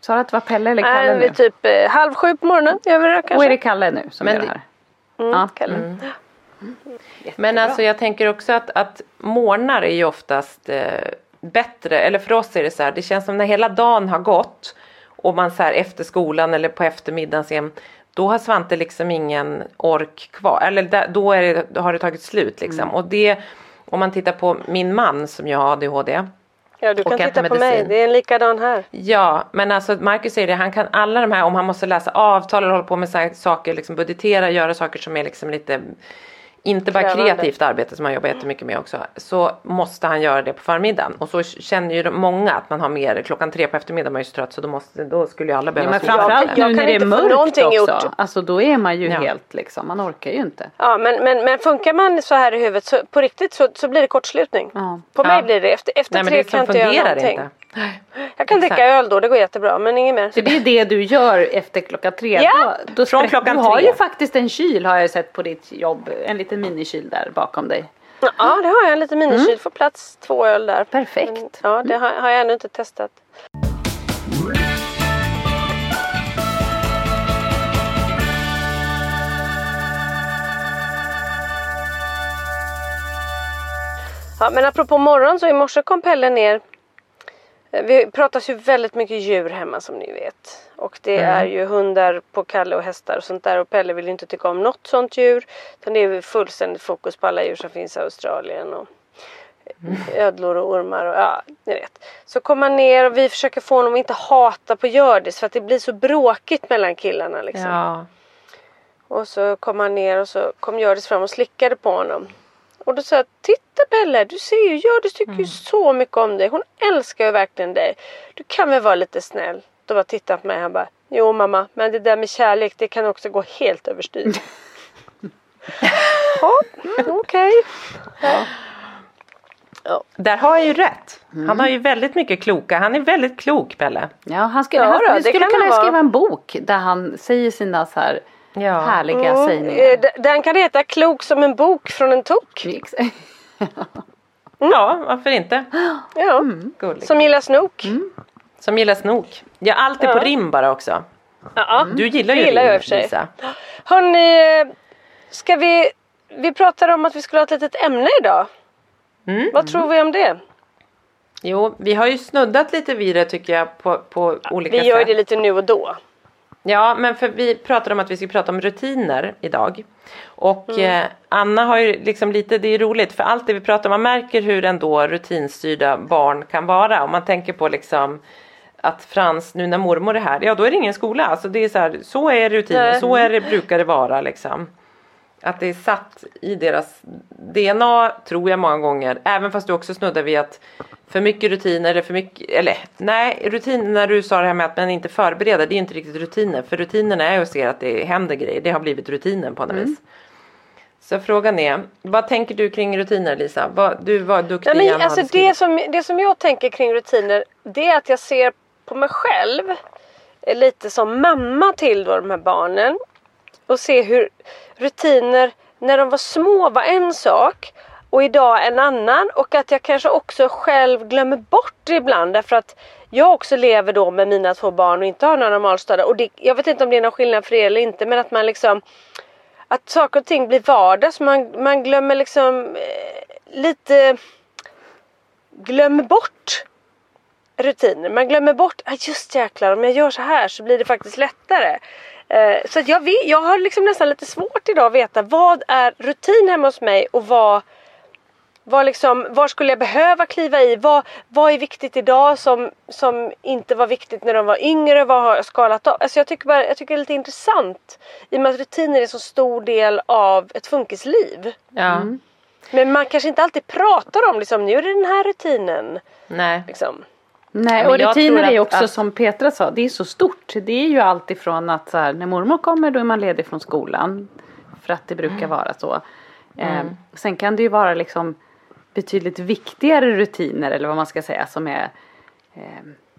Sa du att det var Pelle eller Kalle Nej, nu? typ eh, halv sju på morgonen gör vi det Och kanske. är det Kalle nu som Men gör det här? Mm, Ja. Kalle. Men alltså jag tänker också att, att morgnar är ju oftast eh, bättre, eller för oss är det så här, det känns som när hela dagen har gått och man så här efter skolan eller på eftermiddagen sen, då har Svante liksom ingen ork kvar, eller där, då, är det, då har det tagit slut liksom. Och det, om man tittar på min man som ju har ADHD, Ja, du kan titta på medicin. mig. Det är en likadan här. Ja, men alltså Marcus säger det, han kan alla de här, om han måste läsa avtal eller hålla på med så saker, liksom budgetera, göra saker som är liksom lite inte bara Krävande. kreativt arbete som han jobbar jättemycket med också. Så måste han göra det på förmiddagen. Och så känner ju många att man har mer, klockan tre på eftermiddagen man är ju så trött så då, måste, då skulle ju alla Ja, behöva men sluta. framförallt Jag nu kan när det är mörkt också. gjort. Alltså då är man ju Ja. helt liksom, man orkar ju inte. Ja, men, men, men funkar man så här i huvudet så på riktigt så, så blir det kortslutning. Ja. På Ja. mig blir det. Efter, efter Nej men tre det kan jag inte göra fungerar någonting. inte. Jag kan dricka öl då, det går jättebra. Men inget mer. Så det är det du gör efter klockan tre. Ja. Då, då Från klockan Du har tre. ju faktiskt en kyl har jag sett på ditt jobb. En liten minikyl där bakom dig. Ja, det har jag. En liten minikyl. Får plats två öl där. Perfekt. Men, ja, det har, har jag ännu inte testat. Ja, men apropå morgon så i morse kom Pelle ner. Eh, Vi pratas ju väldigt mycket djur hemma som ni vet. Och det är ju hundar på Kalle och hästar och sånt där. Och Pelle vill ju inte tycka om något sånt djur. Utan det är fullständigt fokus på alla djur som finns i Australien. Och, ödlor och ormar och ja, ni vet. Så kom han ner och vi försöker få honom att inte hata på Hjördis för att det blir så bråkigt mellan killarna liksom. Ja. Och så kom han ner och så kom Hjördis fram och slickade på honom. Och då sa jag, titta Pelle, du ser ju, Hjördis tycker ju så mycket om dig. Hon älskar ju verkligen dig. Du kan väl vara lite snäll? Då bara tittade han på mig och han bara, jo mamma, men det där med kärlek det kan också gå helt överstyr. ja, mm, okej. Där har jag ju rätt. Mm. Han har ju väldigt mycket kloka. Han är väldigt klok Pelle. Ja, han skulle, Ja, han, då, du det skulle kan kunna han skriva en bok där han säger sina så här Ja. härliga Mm, sägningar. eh, Den kan heta Klok som en bok från en tok. Ja, varför inte? Ja. Gulligt. Som gillar snok. Som gillar snok. Ja, allt är Ja. på rim bara också. Ja. Du gillar ju gillar rim jag för sig. Lisa. Hörni, ska vi... Vi pratade om att vi skulle ha ett litet ämne idag. Mm. Vad tror vi om det? Jo, vi har ju snuddat lite vid det tycker jag på, på olika Vi gör sätt. det lite nu och då. Ja, men för vi pratade om att vi skulle prata om rutiner idag. Och Mm. eh, Anna har ju liksom lite, det är roligt för allt det vi pratar om, man märker hur ändå rutinstyrda barn kan vara. Om man tänker på liksom att Frans, nu när mormor är här, ja då är det ingen skola. Alltså det är så här, så är rutiner, Nej. så är det, brukar det vara liksom. Att det är satt i deras DNA tror jag många gånger, även fast du också snuddar vid att för mycket rutiner eller för mycket, eller nej, rutiner när du sa det här med att man inte förbereder, det är inte riktigt rutiner. För rutinerna är ju att se att det händer grejer, det har blivit rutinen på något vis. Så frågan är, vad tänker du kring rutiner Lisa? Du var duktig Nej, men, alltså det, som, det som jag tänker kring rutiner det är att jag ser på mig själv lite som mamma till då, de här barnen och se hur rutiner när de var små var en sak och idag en annan och att jag kanske också själv glömmer bort det ibland därför att jag också lever då med mina två barn och inte har några normalstörda och det, jag vet inte om det är någon skillnad för er eller inte men att man liksom att saker och ting blir vardag så man, man glömmer liksom eh, lite glömmer bort rutiner. Man glömmer bort, ah, just jäklar om jag gör så här så blir det faktiskt lättare. Eh, så att jag, vet, jag har liksom nästan lite svårt idag att veta vad är rutin hemma hos mig och vad vad liksom, var skulle jag behöva kliva i? Vad, vad är viktigt idag som, som inte var viktigt när de var yngre? Vad har jag skalat av? Alltså jag, tycker bara, jag tycker det är lite intressant i och med att rutiner är en så stor del av ett funkisliv. Ja, Men man kanske inte alltid pratar om liksom, nu är det den här rutinen. nej. Liksom. Nej, men och rutiner är ju också att- som Petra sa, det är så stort. Det är ju allt ifrån att så här, när mormor kommer då är man ledig från skolan. För att det brukar Mm. vara så. Eh, sen kan det ju vara liksom betydligt viktigare rutiner eller vad man ska säga som är eh,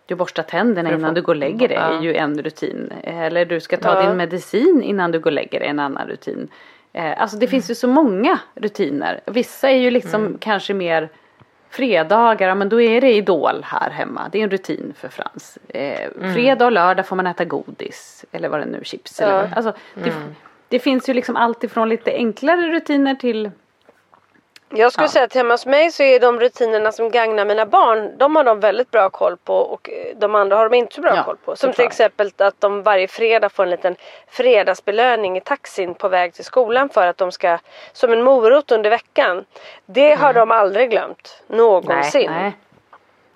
du borstar tänderna För att innan du går och lägger dig Ja. är ju en rutin. Eller du ska ta Ja. din medicin innan du går och lägger dig en annan rutin. Eh, alltså det finns ju så många rutiner. Vissa är ju liksom Mm. kanske mer fredagar, ja, men då är det Idol här hemma. Det är en rutin för Frans. Eh, Mm. Fredag och lördag får man äta godis. Eller vad det nu, chips eller Ja. vad. Alltså, det, Mm. det finns ju liksom allt ifrån lite enklare rutiner till Jag skulle Ja. säga att hemma hos mig så är de rutinerna som gagnar mina barn, de har de väldigt bra koll på och eh, de andra har de inte så bra Ja, koll på. Som till exempel att de varje fredag får en liten fredagsbelöning i taxin på väg till skolan för att de ska, som en morot under veckan. Det har de aldrig glömt, någonsin. Mm. nej.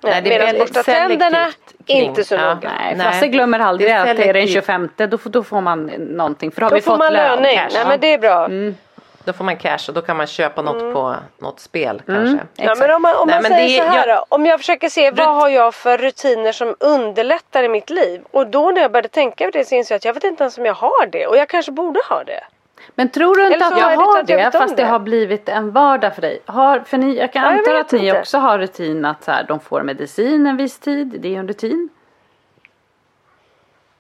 Nej, det är Medan borsta tänderna, kring- inte så ja. noga. Nej, Nej. Frasse glömmer aldrig Det att det är den selektivt. 25 då får, då får man någonting för då har Då vi får fått man lön, löning. cash. Nej men det är bra. Då får man cash och då kan man köpa något Mm. på något spel kanske. Ja, Exakt. men om man, om Nej, man men säger det- så här jag- då. Om jag försöker se Rut- vad har jag för rutiner som underlättar i mitt liv. Och då när jag började tänka på det så insåg jag att jag vet inte ens om jag har det. Och jag kanske borde ha det. Men tror du inte att jag det har det om fast det det. har blivit en vardag för dig? Har, för ni, jag kan Ja, anta att ni inte. också har rutin att så här, de får medicin en viss tid. Det är en rutin.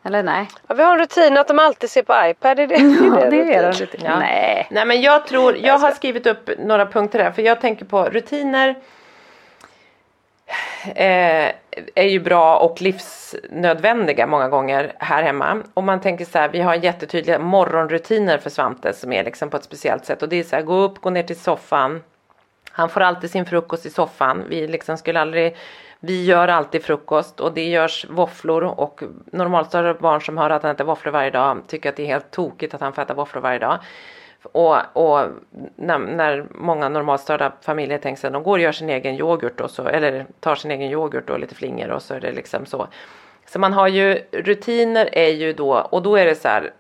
Eller nej? Ja, vi har en rutin att de alltid ser på iPad. Är det, Ja, det är en rutin? rutin. Ja. Nej. Nej men jag tror, jag har skrivit upp några punkter här för jag tänker på rutiner eh, är ju bra och livsnödvändiga många gånger här hemma. Och man tänker så här, vi har jättetydliga morgonrutiner för Svante som är liksom på ett speciellt sätt och det är så här, gå upp, gå ner till soffan. Han får alltid sin frukost i soffan. Vi liksom skulle aldrig vi gör alltid frukost och det görs våfflor och normalstörda barn som hör att han äter våfflor varje dag tycker att det är helt tokigt att han får äta våfflor varje dag. Och, och när, när många normalstörda familjer tänker sig att de går och gör sin egen yoghurt och så, eller tar sin egen yoghurt och lite flingor och så är det liksom så. Så man har ju rutiner är ju då och då är det så här.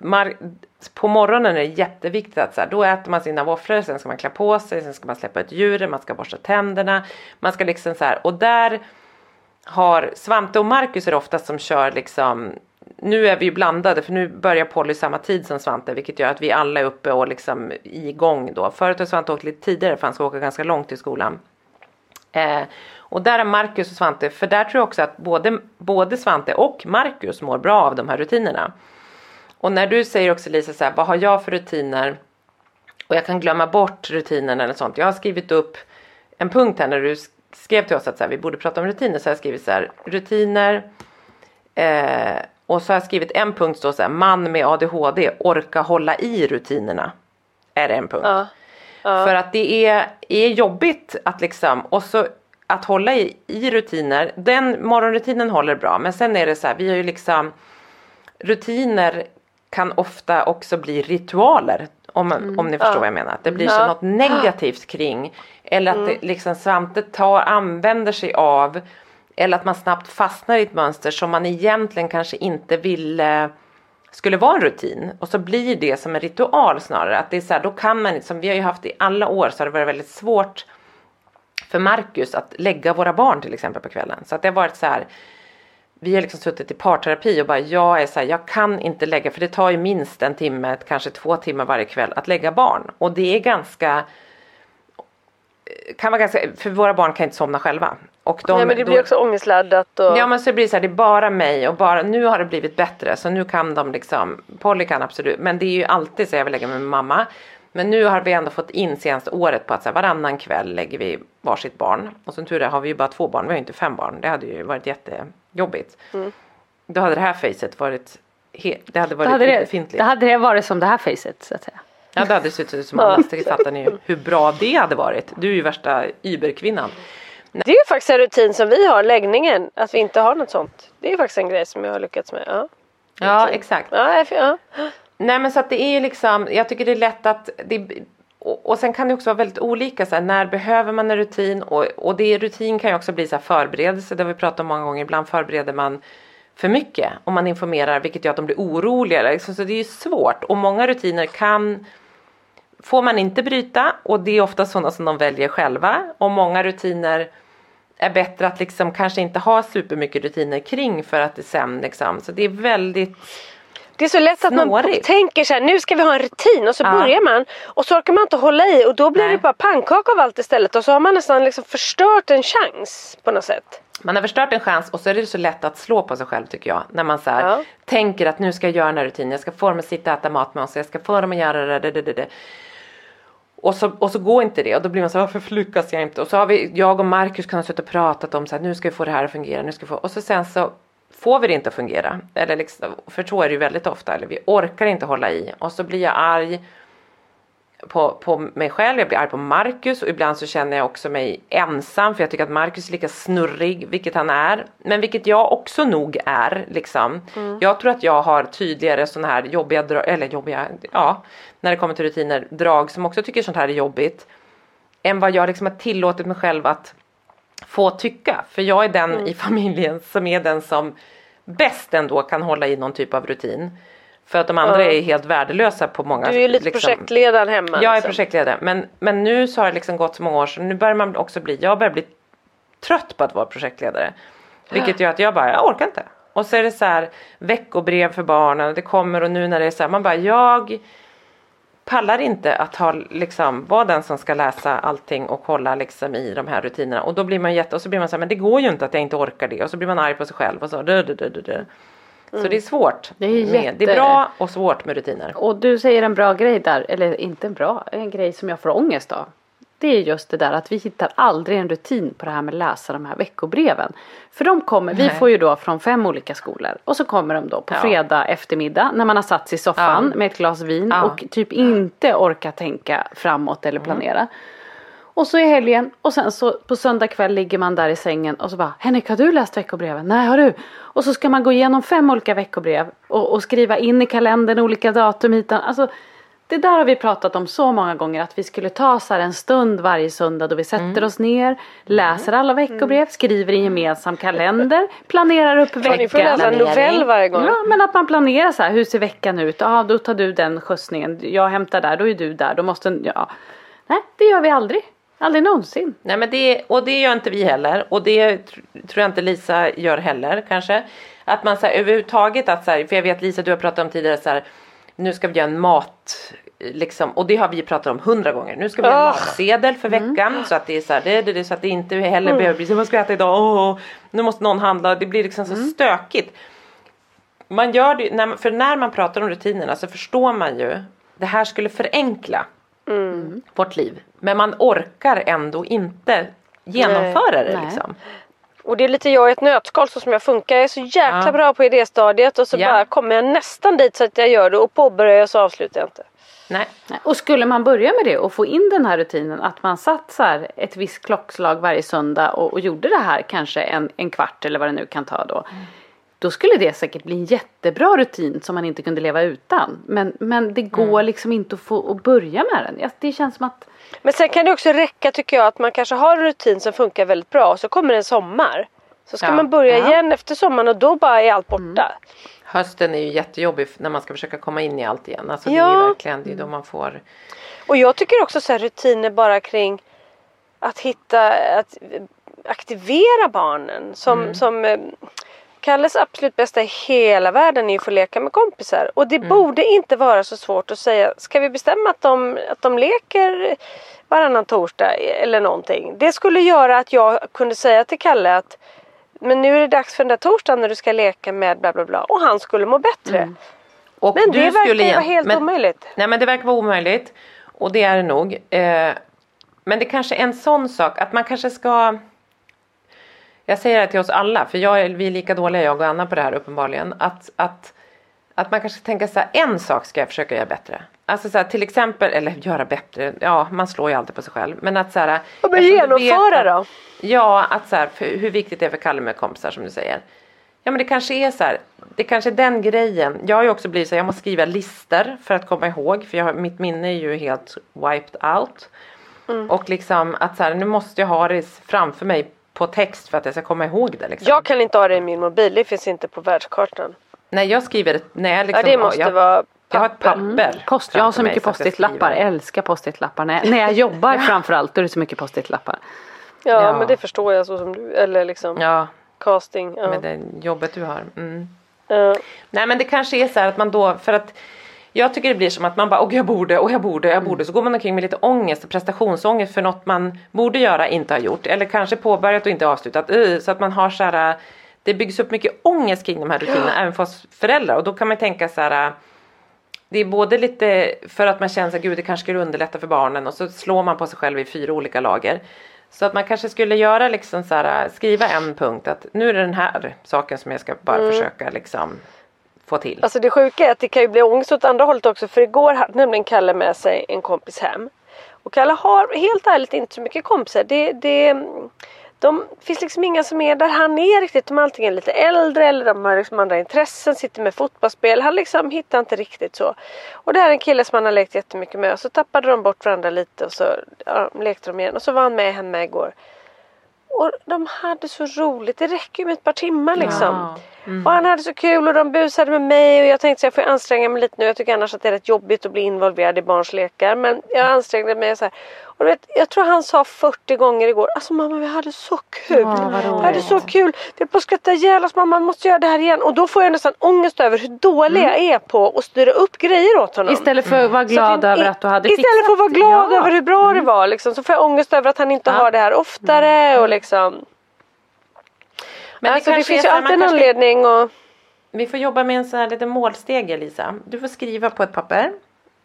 på morgonen är det jätteviktigt att så här, då äter man sina våfflor, sen ska man klä på sig, sen ska man släppa ut djuren, man ska borsta tänderna. Man ska liksom så här och där har Svante och Marcus är det oftast som kör liksom nu är vi ju blandade för nu börjar Polly samma tid som Svante vilket gör att vi alla är uppe och liksom igång då. Förut har Svante åkt lite tidigare för han ska åka ganska långt till skolan. Eh, och där är Marcus och Svante, för där tror jag också att både, både Svante och Marcus mår bra av de här rutinerna. Och när du säger också Lisa så här, vad har jag för rutiner? Och jag kan glömma bort rutinerna eller sånt. Jag har skrivit upp en punkt här när du skrev till oss att så här, vi borde prata om rutiner. Så jag har skrivit så här, rutiner. Eh, och så har jag skrivit en punkt då så här, man med ADHD orka hålla i rutinerna. Är en punkt. Ja. Ja. För att det är, är jobbigt att liksom, och så att hålla i, i rutiner. Den morgonrutinen håller bra men sen är det så här, vi har ju liksom rutiner kan ofta också bli ritualer. Om, mm. om ni förstår ja. vad jag menar. Det blir ja. som något negativt kring. Eller att mm. det liksom Svante tar, använder sig av. Eller att man snabbt fastnar i ett mönster som man egentligen kanske inte ville skulle vara en rutin och så blir det som en ritual snarare. Att det är så här, då kan man som vi har ju haft i alla år så har det varit väldigt svårt för Marcus att lägga våra barn till exempel på kvällen. Så att det har varit så här. Vi har liksom suttit i parterapi och bara jag är så här, jag kan inte lägga för det tar ju minst en timme, kanske två timmar varje kväll att lägga barn och det är ganska kan vara ganska, för våra barn kan inte somna själva. Och de, Nej men det blir då, också ångestladdat. Och... Ja men så det blir så här, det är bara mig och bara, nu har det blivit bättre så nu kan de liksom, Polly kan absolut, men det är ju alltid så jag vill lägga mig med mamma. Men nu har vi ändå fått in senaste året på att så här, varannan kväll lägger vi varsitt barn. Och som tur är har vi ju bara två barn, vi har ju inte fem barn. Det hade ju varit jättejobbigt. Mm. Då hade det här facet varit, det hade varit hade det, det hade det varit som det här facet så att säga. Ja det hade sett ut som annars, det fattar ni ju hur bra det hade varit. Du är ju värsta überkvinnan. Det är ju faktiskt en rutin som vi har, läggningen, att vi inte har något sånt. Det är ju faktiskt en grej som jag har lyckats med. Ja, ja exakt. Ja, ja. Nej men så att det är liksom, jag tycker det är lätt att det, och, och sen kan det också vara väldigt olika, så här, när behöver man en rutin? Och, och det rutin kan ju också bli så här förberedelse, det har vi pratat om många gånger, ibland förbereder man för mycket om man informerar vilket gör att de blir oroliga. Liksom, så det är ju svårt. Och många rutiner kan får man inte bryta och det är ofta sådana som de väljer själva. Och många rutiner är bättre att liksom kanske inte ha supermycket rutiner kring för att det sen liksom, så det är väldigt det är så lätt att man tänker så här, nu ska vi ha en rutin och så ja. börjar man och så orkar man inte hålla i och då blir Nej. det bara pannkaka av allt istället och så har man nästan liksom förstört en chans på något sätt. Man har förstört en chans och så är det så lätt att slå på sig själv tycker jag. När man så här, ja. tänker att nu ska jag göra den här rutinen, jag ska få dem att sitta och äta mat med oss, jag ska få dem att göra det, det, det, det. Och så, och så går inte det och då blir man så här, varför lyckas jag inte? Och så har vi, jag och Marcus kunnat sitta och pratat om så här, nu ska vi få det här att fungera, nu ska vi få, och så sen så får vi det inte att fungera. Eller liksom, för så är det ju väldigt ofta, eller vi orkar inte hålla i och så blir jag arg på, på mig själv, jag blir arg på Marcus och ibland så känner jag också mig ensam för jag tycker att Marcus är lika snurrig, vilket han är. Men vilket jag också nog är liksom. Mm. Jag tror att jag har tydligare sådana här jobbiga, eller jobbiga, ja, när det kommer till rutiner, drag som också tycker sånt här är jobbigt. Än vad jag liksom har tillåtit mig själv att få tycka. För jag är den mm. i familjen som är den som bäst ändå kan hålla i någon typ av rutin. För att de andra ja. är helt värdelösa på många Du är ju lite liksom, projektledaren hemma. Jag är liksom. projektledare men, men nu så har det liksom gått så många år så nu börjar man också bli, jag börjar bli trött på att vara projektledare. Vilket gör att jag bara, jag orkar inte. Och så är det så här veckobrev för barnen, det kommer och nu när det är så här, man bara jag pallar inte att ha, liksom, vara den som ska läsa allting och kolla liksom i de här rutinerna och då blir man jätte och så blir man så här, men det går ju inte att jag inte orkar det och så blir man arg på sig själv och så. Dö, dö, dö, dö. Så mm. det är svårt. Det är, med, det är bra och svårt med rutiner. Och du säger en bra grej där, eller inte en bra, en grej som jag får ångest av. Det är just det där att vi hittar aldrig en rutin på det här med att läsa de här veckobreven. För de kommer, Nej. vi får ju då från fem olika skolor och så kommer de då på ja. fredag eftermiddag när man har satt sig i soffan ja. med ett glas vin ja. och typ inte orkar tänka framåt eller planera. Mm. Och så i helgen och sen så på söndag kväll ligger man där i sängen och så bara Henrik har du läst veckobreven? Nej har du? Och så ska man gå igenom fem olika veckobrev och, och skriva in i kalendern olika datum hit. Alltså det där har vi pratat om så många gånger att vi skulle ta så här en stund varje söndag då vi sätter Mm. oss ner, läser alla veckobrev, skriver i en gemensam kalender, planerar upp Ja, ni får läsa en veckan. novell varje gång. Ja men att man planerar så här, hur ser veckan ut? Ja då tar du den skjutsningen, jag hämtar där, då är du där, då måste, ja. Nej det gör vi aldrig, aldrig någonsin. Nej men det, och det gör inte vi heller och det tr- tror jag inte Lisa gör heller kanske. Att man så här, överhuvudtaget att så här, för jag vet Lisa du har pratat om tidigare så här, nu ska vi göra en mat liksom och det har vi pratat om hundra gånger. Nu ska vi göra en Ah. matsedel för veckan så att det är så här, det, det, det, så att det inte heller Mm. behöver bli så vad ska jag äta idag? Åh, nu måste någon handla. Det blir liksom så stökigt. Man gör det, när, för när man pratar om rutinerna så förstår man ju det här skulle förenkla Mm. vårt liv. Men man orkar ändå inte genomföra det Nej. liksom. Och det är lite jag i ett nötskal så som jag funkar. Jag är så jäkla Ja. bra på idéstadiet och så Ja. bara kommer jag nästan dit så att jag gör det och påbörjar jag så avslutar jag inte. Nej. Nej, Och skulle man börja med det och få in den här rutinen att man satt så här ett visst klockslag varje söndag och, och gjorde det här kanske en, en kvart eller vad det nu kan ta då. Då skulle det säkert bli en jättebra rutin som man inte kunde leva utan. Men, men det går liksom inte att få att börja med den. Ja, Det känns som att Men sen kan det också räcka tycker jag att man kanske har en rutin som funkar väldigt bra och så kommer en sommar. Så ska Ja. man börja Ja. igen efter sommaren och då bara är allt borta. Hösten är ju jättejobbig när man ska försöka komma in i allt igen. Alltså det är Ja. ju verkligen det är då man får Och jag tycker också så här rutiner bara kring att hitta, att aktivera barnen. Som, som eh, Kalles absolut bästa i hela världen är ju att få leka med kompisar. Och det borde inte vara så svårt att säga, ska vi bestämma att de, att de leker varannan torsdag eller någonting. Det skulle göra att jag kunde säga till Kalle att men nu är det dags för den där torsdagen när du ska leka med bla bla bla. Och han skulle må bättre. Och Men det verkar igen- vara helt men, omöjligt. Nej men det verkar vara omöjligt. Och det är det nog. Eh, men det kanske är en sån sak att man kanske ska Jag säger det till oss alla för jag, är- vi är lika dåliga jag och Anna på det här uppenbarligen. Att, att, att man kanske tänka så här, en sak ska jag försöka göra bättre. Alltså så här, till exempel, eller göra bättre, ja man slår ju alltid på sig själv. Men att så här, Ja, men vet genomföra att- då. Ja, att så här, för hur viktigt det är för Kalle med kompisar som du säger. Ja men det kanske är så här, det kanske är den grejen. Jag har ju också blivit så här, jag måste skriva listor för att komma ihåg. För jag, mitt minne är ju helt wiped out. Mm. Och liksom att så här, nu måste jag ha det framför mig på text för att jag ska komma ihåg det. Liksom. Jag kan inte ha det i min mobil, det finns inte på världskartan. Nej jag skriver det, när jag liksom, Ja det måste jag, vara jag har ett papper. papper. Post, jag har så mycket så att jag post-it-lappar, älskar post-it-lappar. När, när jag jobbar framförallt då är det så mycket post-it-lappar. Ja, Ja. men det förstår jag så som du, eller liksom Ja, casting. Ja. med det jobbet du har. Mm. Ja. Nej men det kanske är så här att man då, för att jag tycker det blir som att man bara, och jag borde, och jag borde, jag borde. Så går man omkring med lite ångest prestationsångest för något man borde göra, inte har gjort. Eller kanske påbörjat och inte avslutat. Så att man har så här, det byggs upp mycket ångest kring de här rutinerna, även för oss föräldrar. Och då kan man tänka så här, det är både lite för att man känner att gud det kanske skulle underlätta för barnen och så slår man på sig själv i fyra olika lager. Så att man kanske skulle göra liksom så här, skriva en punkt att nu är det den här saken som jag ska bara försöka liksom få till. Alltså det sjuka är att det kan ju bli ångest åt andra hållet också för igår hade nämligen Kalle med sig en kompis hem. Och Kalle har helt ärligt inte så mycket kompisar. Det, det, de finns liksom inga som är där han är riktigt. De är antingen lite äldre eller de har liksom andra intressen, sitter med fotbollsspel. Han liksom hittar inte riktigt så. Och det här är en kille som han har lekt jättemycket med. Och så tappade de bort varandra lite och så ja, lekte de igen. Och så var han med hemma igår. Och de hade så roligt. Det räcker ju med ett par timmar liksom. Och han hade så kul och de busade med mig och jag tänkte så jag får anstränga mig lite nu. Jag tycker annars att det är rätt jobbigt att bli involverad i barns lekar. Men jag ansträngde mig så här. Och du vet, jag tror han sa 40 gånger igår. Alltså mamma vi hade så kul. Ja, vi hade så kul. Vi höll på att skratta ihjäl oss. Mamma måste göra det här igen. Och då får jag nästan ångest över hur dålig jag är på att styra upp grejer åt honom. Istället för att vara glad Så över att du hade Istället fixat för att vara glad ja. över hur bra det var liksom, så får jag ångest över att han inte Ja. har det här oftare och liksom. Men alltså, det, är finns ju alltid en anledning och Vi får jobba med en sån här liten målstege Lisa. Du får skriva på ett papper.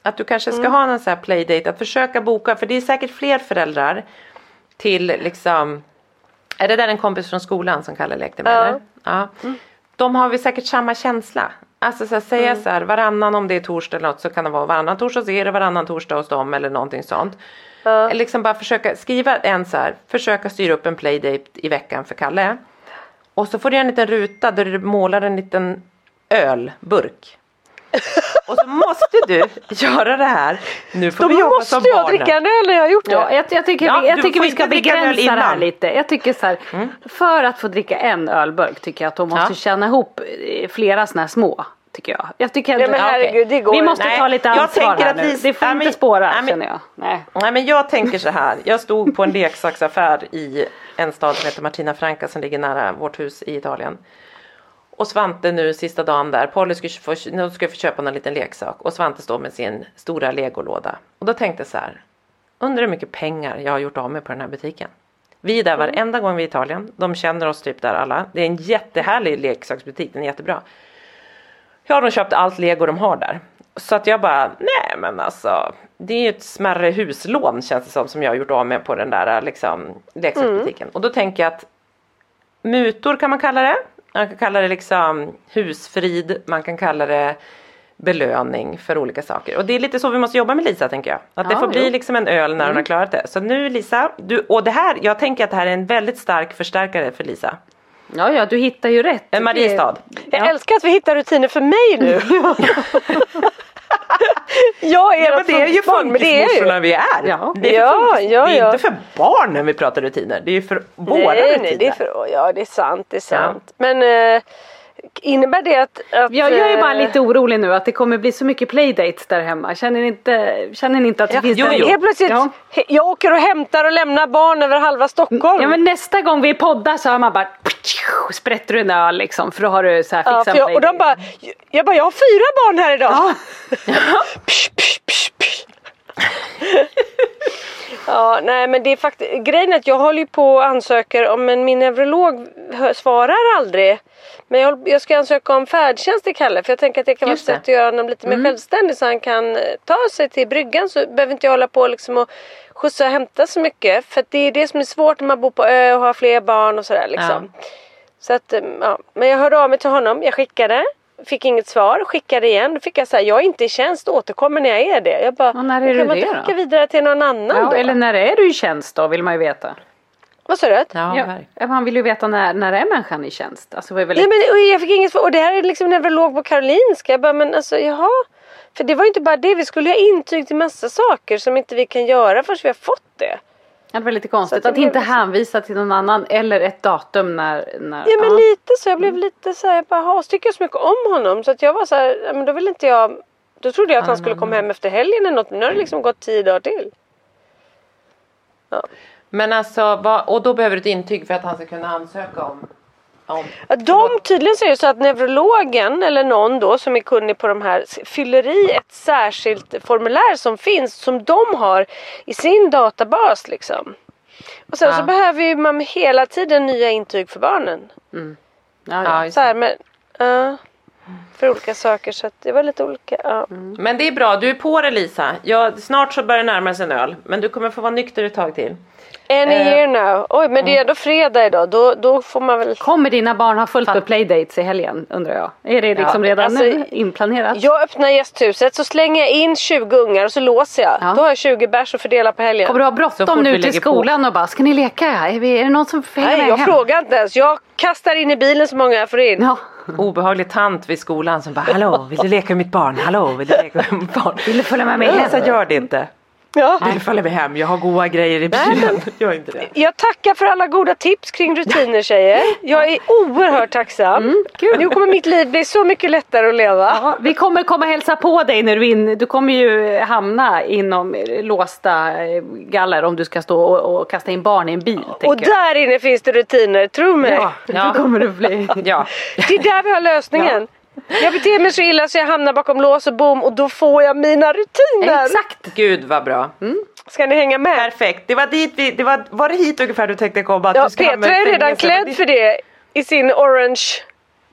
Att du kanske Mm. ska ha någon sån här playdate. Att försöka boka. För det är säkert fler föräldrar. Till liksom. Är det där en kompis från skolan som Kalle lekte med? Ja. Eller? ja. De har väl säkert samma känsla. Alltså så här, säga Mm. så här varannan om det är torsdag eller något så kan det vara varannan torsdag så är det varannan torsdag hos dem eller någonting sånt. Eller liksom bara försöka skriva en så här. Försöka styra upp en playdate i veckan för Kalle. Och så får du en liten ruta där du målar en liten ölburk. Och så måste du göra det här. Nu får Då vi jobba måste som jag barnen. dricka en öl när jag har gjort det. Ja, jag, jag tycker, Ja, vi, jag tycker vi ska begränsa det här. Mm. lite. Jag tycker så här, för att få dricka en ölburk tycker jag att de måste Ja. känna ihop eh, flera sådana här små. Tycker jag. Jag tycker Nej, ändå- men ja, okej. herregud, det går Vi måste inte. ta lite Nej, jag ansvar tänker här att nu. vi- Det får Nej, inte men- spåra nej, men- känner jag. Nej. Nej men jag tänker så här. Jag stod på en leksaksaffär i en stad som heter Martina Franca som ligger nära vårt hus i Italien. Och Svante nu sista dagen där, Polly skulle få, nu ska få köpa någon liten leksak och Svante står med sin stora legolåda. Och då tänkte jag så här, undrar hur mycket pengar jag har gjort av mig på den här butiken. Vi är där varenda gång vi är i Italien, de känner oss typ där alla. Det är en jättehärlig leksaksbutik, den är jättebra. Jag har de köpt allt lego de har där. Så att jag bara, nej men alltså. Det är ju ett smärre huslån känns det som som jag har gjort av med på den där liksom, leksaksbutiken. Och då tänker jag att mutor kan man kalla det. Man kan kalla det liksom husfrid, man kan kalla det belöning för olika saker. Och det är lite så vi måste jobba med Lisa tänker jag. Att det Ja, får bli jo. liksom en öl när hon har klarat det. Så nu Lisa, du, och det här, jag tänker att det här är en väldigt stark förstärkare för Lisa. Ja, ja, du hittar ju rätt. En Mariestad. Jag älskar att vi hittar rutiner för mig nu. jag är Ja men det är ju barn, funkismorsorna vi är. Ja. Det är, Ja, funkis- ja, det är inte för barnen vi pratar rutiner, det är ju för våra nej, rutiner. nej, det är för, ja det är sant, det är sant. Men eh, innebär det att... att Ja, jag är bara eh, lite orolig nu att det kommer bli så mycket playdates där hemma. Känner ni inte, känner ni inte att det Ja, finns jo, jo. Helt plötsligt, jag åker och hämtar och lämnar barn över halva Stockholm. Ja men nästa gång vi poddar så har man bara sprätter du en öl liksom för då har du så här Ja, fixat för jag, och de bara, jag bara, jag har fyra barn här idag. Ja. Psh, psh, psh. Ja, nej men det är faktiskt, grejen är att jag håller på och ansöker om, men min neurolog svarar aldrig. Men jag, jag ska ansöka om färdtjänst till Kalle för jag tänker att det kan vara ett sätt att göra honom lite mer självständig så han kan eh, ta sig till bryggan så behöver inte jag hålla på liksom och skjutsa och hämta så mycket. För det är det som är svårt när man bor på ö och har fler barn och sådär liksom. Så att, eh, ja. Men jag hörde av mig till honom, jag skickade. Fick inget svar, skickade igen. Då fick jag säga, jag är inte i tjänst, återkommer när jag är det. Jag bara, Och när är kan du man det skicka vidare till någon annan Ja, då? eller när är du i tjänst då vill man ju veta. Vad sa du? Ja, Ja, man vill ju veta när, när är människan i tjänst. Alltså, det är väl Ja, men, och jag fick inget svar. Och det här är liksom neurolog på Karolinska. Jag bara, men alltså jaha. För det var ju inte bara det, vi skulle ha intyg till massa saker som inte vi kan göra förrän vi har fått det. Ja, det var lite konstigt att att blev inte liksom- hänvisa till någon annan eller ett datum när... när Ja men ja. lite så, jag blev lite så här, jag bara, så tycker jag så mycket om honom så att jag var så här, ja, men då vill inte jag Då trodde jag att han skulle komma hem efter helgen eller något men nu har det liksom gått tio dagar till. Men alltså, och då behöver du ett intyg för att han ska kunna ansöka om... om de, tydligen så är det så att neurologen eller någon då som är kunnig på de här fyller i ett särskilt formulär som finns som de har i sin databas liksom. Och sen Ja. så behöver ju man hela tiden nya intyg för barnen. Ja, Ja, ja. Så här, men, ja, för olika saker så att det var lite olika. Ja. Men det är bra, du är på det Lisa. Ja, snart så börjar det närma sig en öl. Men du kommer få vara nykter ett tag till. Any Eh, year now. Oj men det är ändå fredag idag. Då, då får man väl. Kommer dina barn ha fullt med playdates i helgen undrar jag? Är det liksom redan alltså, nu inplanerat? Jag öppnar gästhuset så slänger jag in 20 ungar och så låser jag. Ja. Då har jag 20 bärs att fördela på helgen. Kommer du ha bråttom nu till lägger på. skolan och bara ska ni leka? Är, vi, är det någon som får hänga Nej med jag hem? frågar inte ens. Jag kastar in i bilen så många jag får in. Ja. Obehaglig tant vid skolan som bara Hallå, vill du leka med mitt barn? Hallå, vill du leka med mitt barn? Vill du följa med mig hem? Lisa, gör det inte. Ja. Du följa med hem? Jag har goda grejer i bilen. Gör inte det. Jag tackar för alla goda tips kring rutiner tjejer. Jag är oerhört tacksam. kul. Nu kommer mitt liv bli så mycket lättare att leva. Ja, vi kommer komma hälsa på dig när du in. Du kommer ju hamna inom låsta eh, galler om du ska stå och, och kasta in barn i en bil. Och där inne finns det rutiner, tro mig. Ja, Ja. då kommer du bli. Ja. Det är där vi har lösningen. Jag beter mig så illa så jag hamnar bakom lås och bom och då får jag mina rutiner. Exakt. Gud vad bra. Ska ni hänga med? Perfekt. Det var dit vi, det var, var det hit ungefär du tänkte komma? Att Ja, du ska Petra är redan klädd för det i sin orange.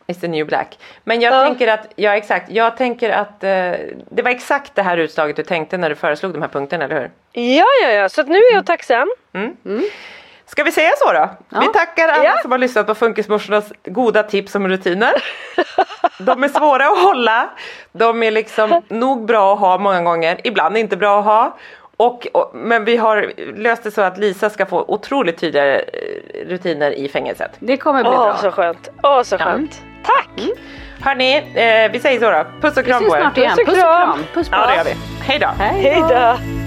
It's the new black. Men jag Ja. tänker att, ja exakt, jag tänker att eh, det var exakt det här utslaget du tänkte när du föreslog de här punkterna, eller hur? Ja, ja, ja, så att nu är jag tacksam. Ska vi säga så då? Ja. Vi tackar alla Ja. som har lyssnat på Funkismorsornas goda tips om rutiner. De är svåra att hålla. De är liksom nog bra att ha många gånger, ibland inte bra att ha. Och, och, men vi har löst det så att Lisa ska få otroligt tydliga eh, rutiner i fängelset. Det kommer bli Åh, bra. så skönt. Åh, så skönt. Tack! Mm. Hörni, eh, vi säger så då. Puss och kram Vi ses på er. snart igen. Puss och Puss och kram. Puss på Ja, det gör vi. Hej då. Hej då!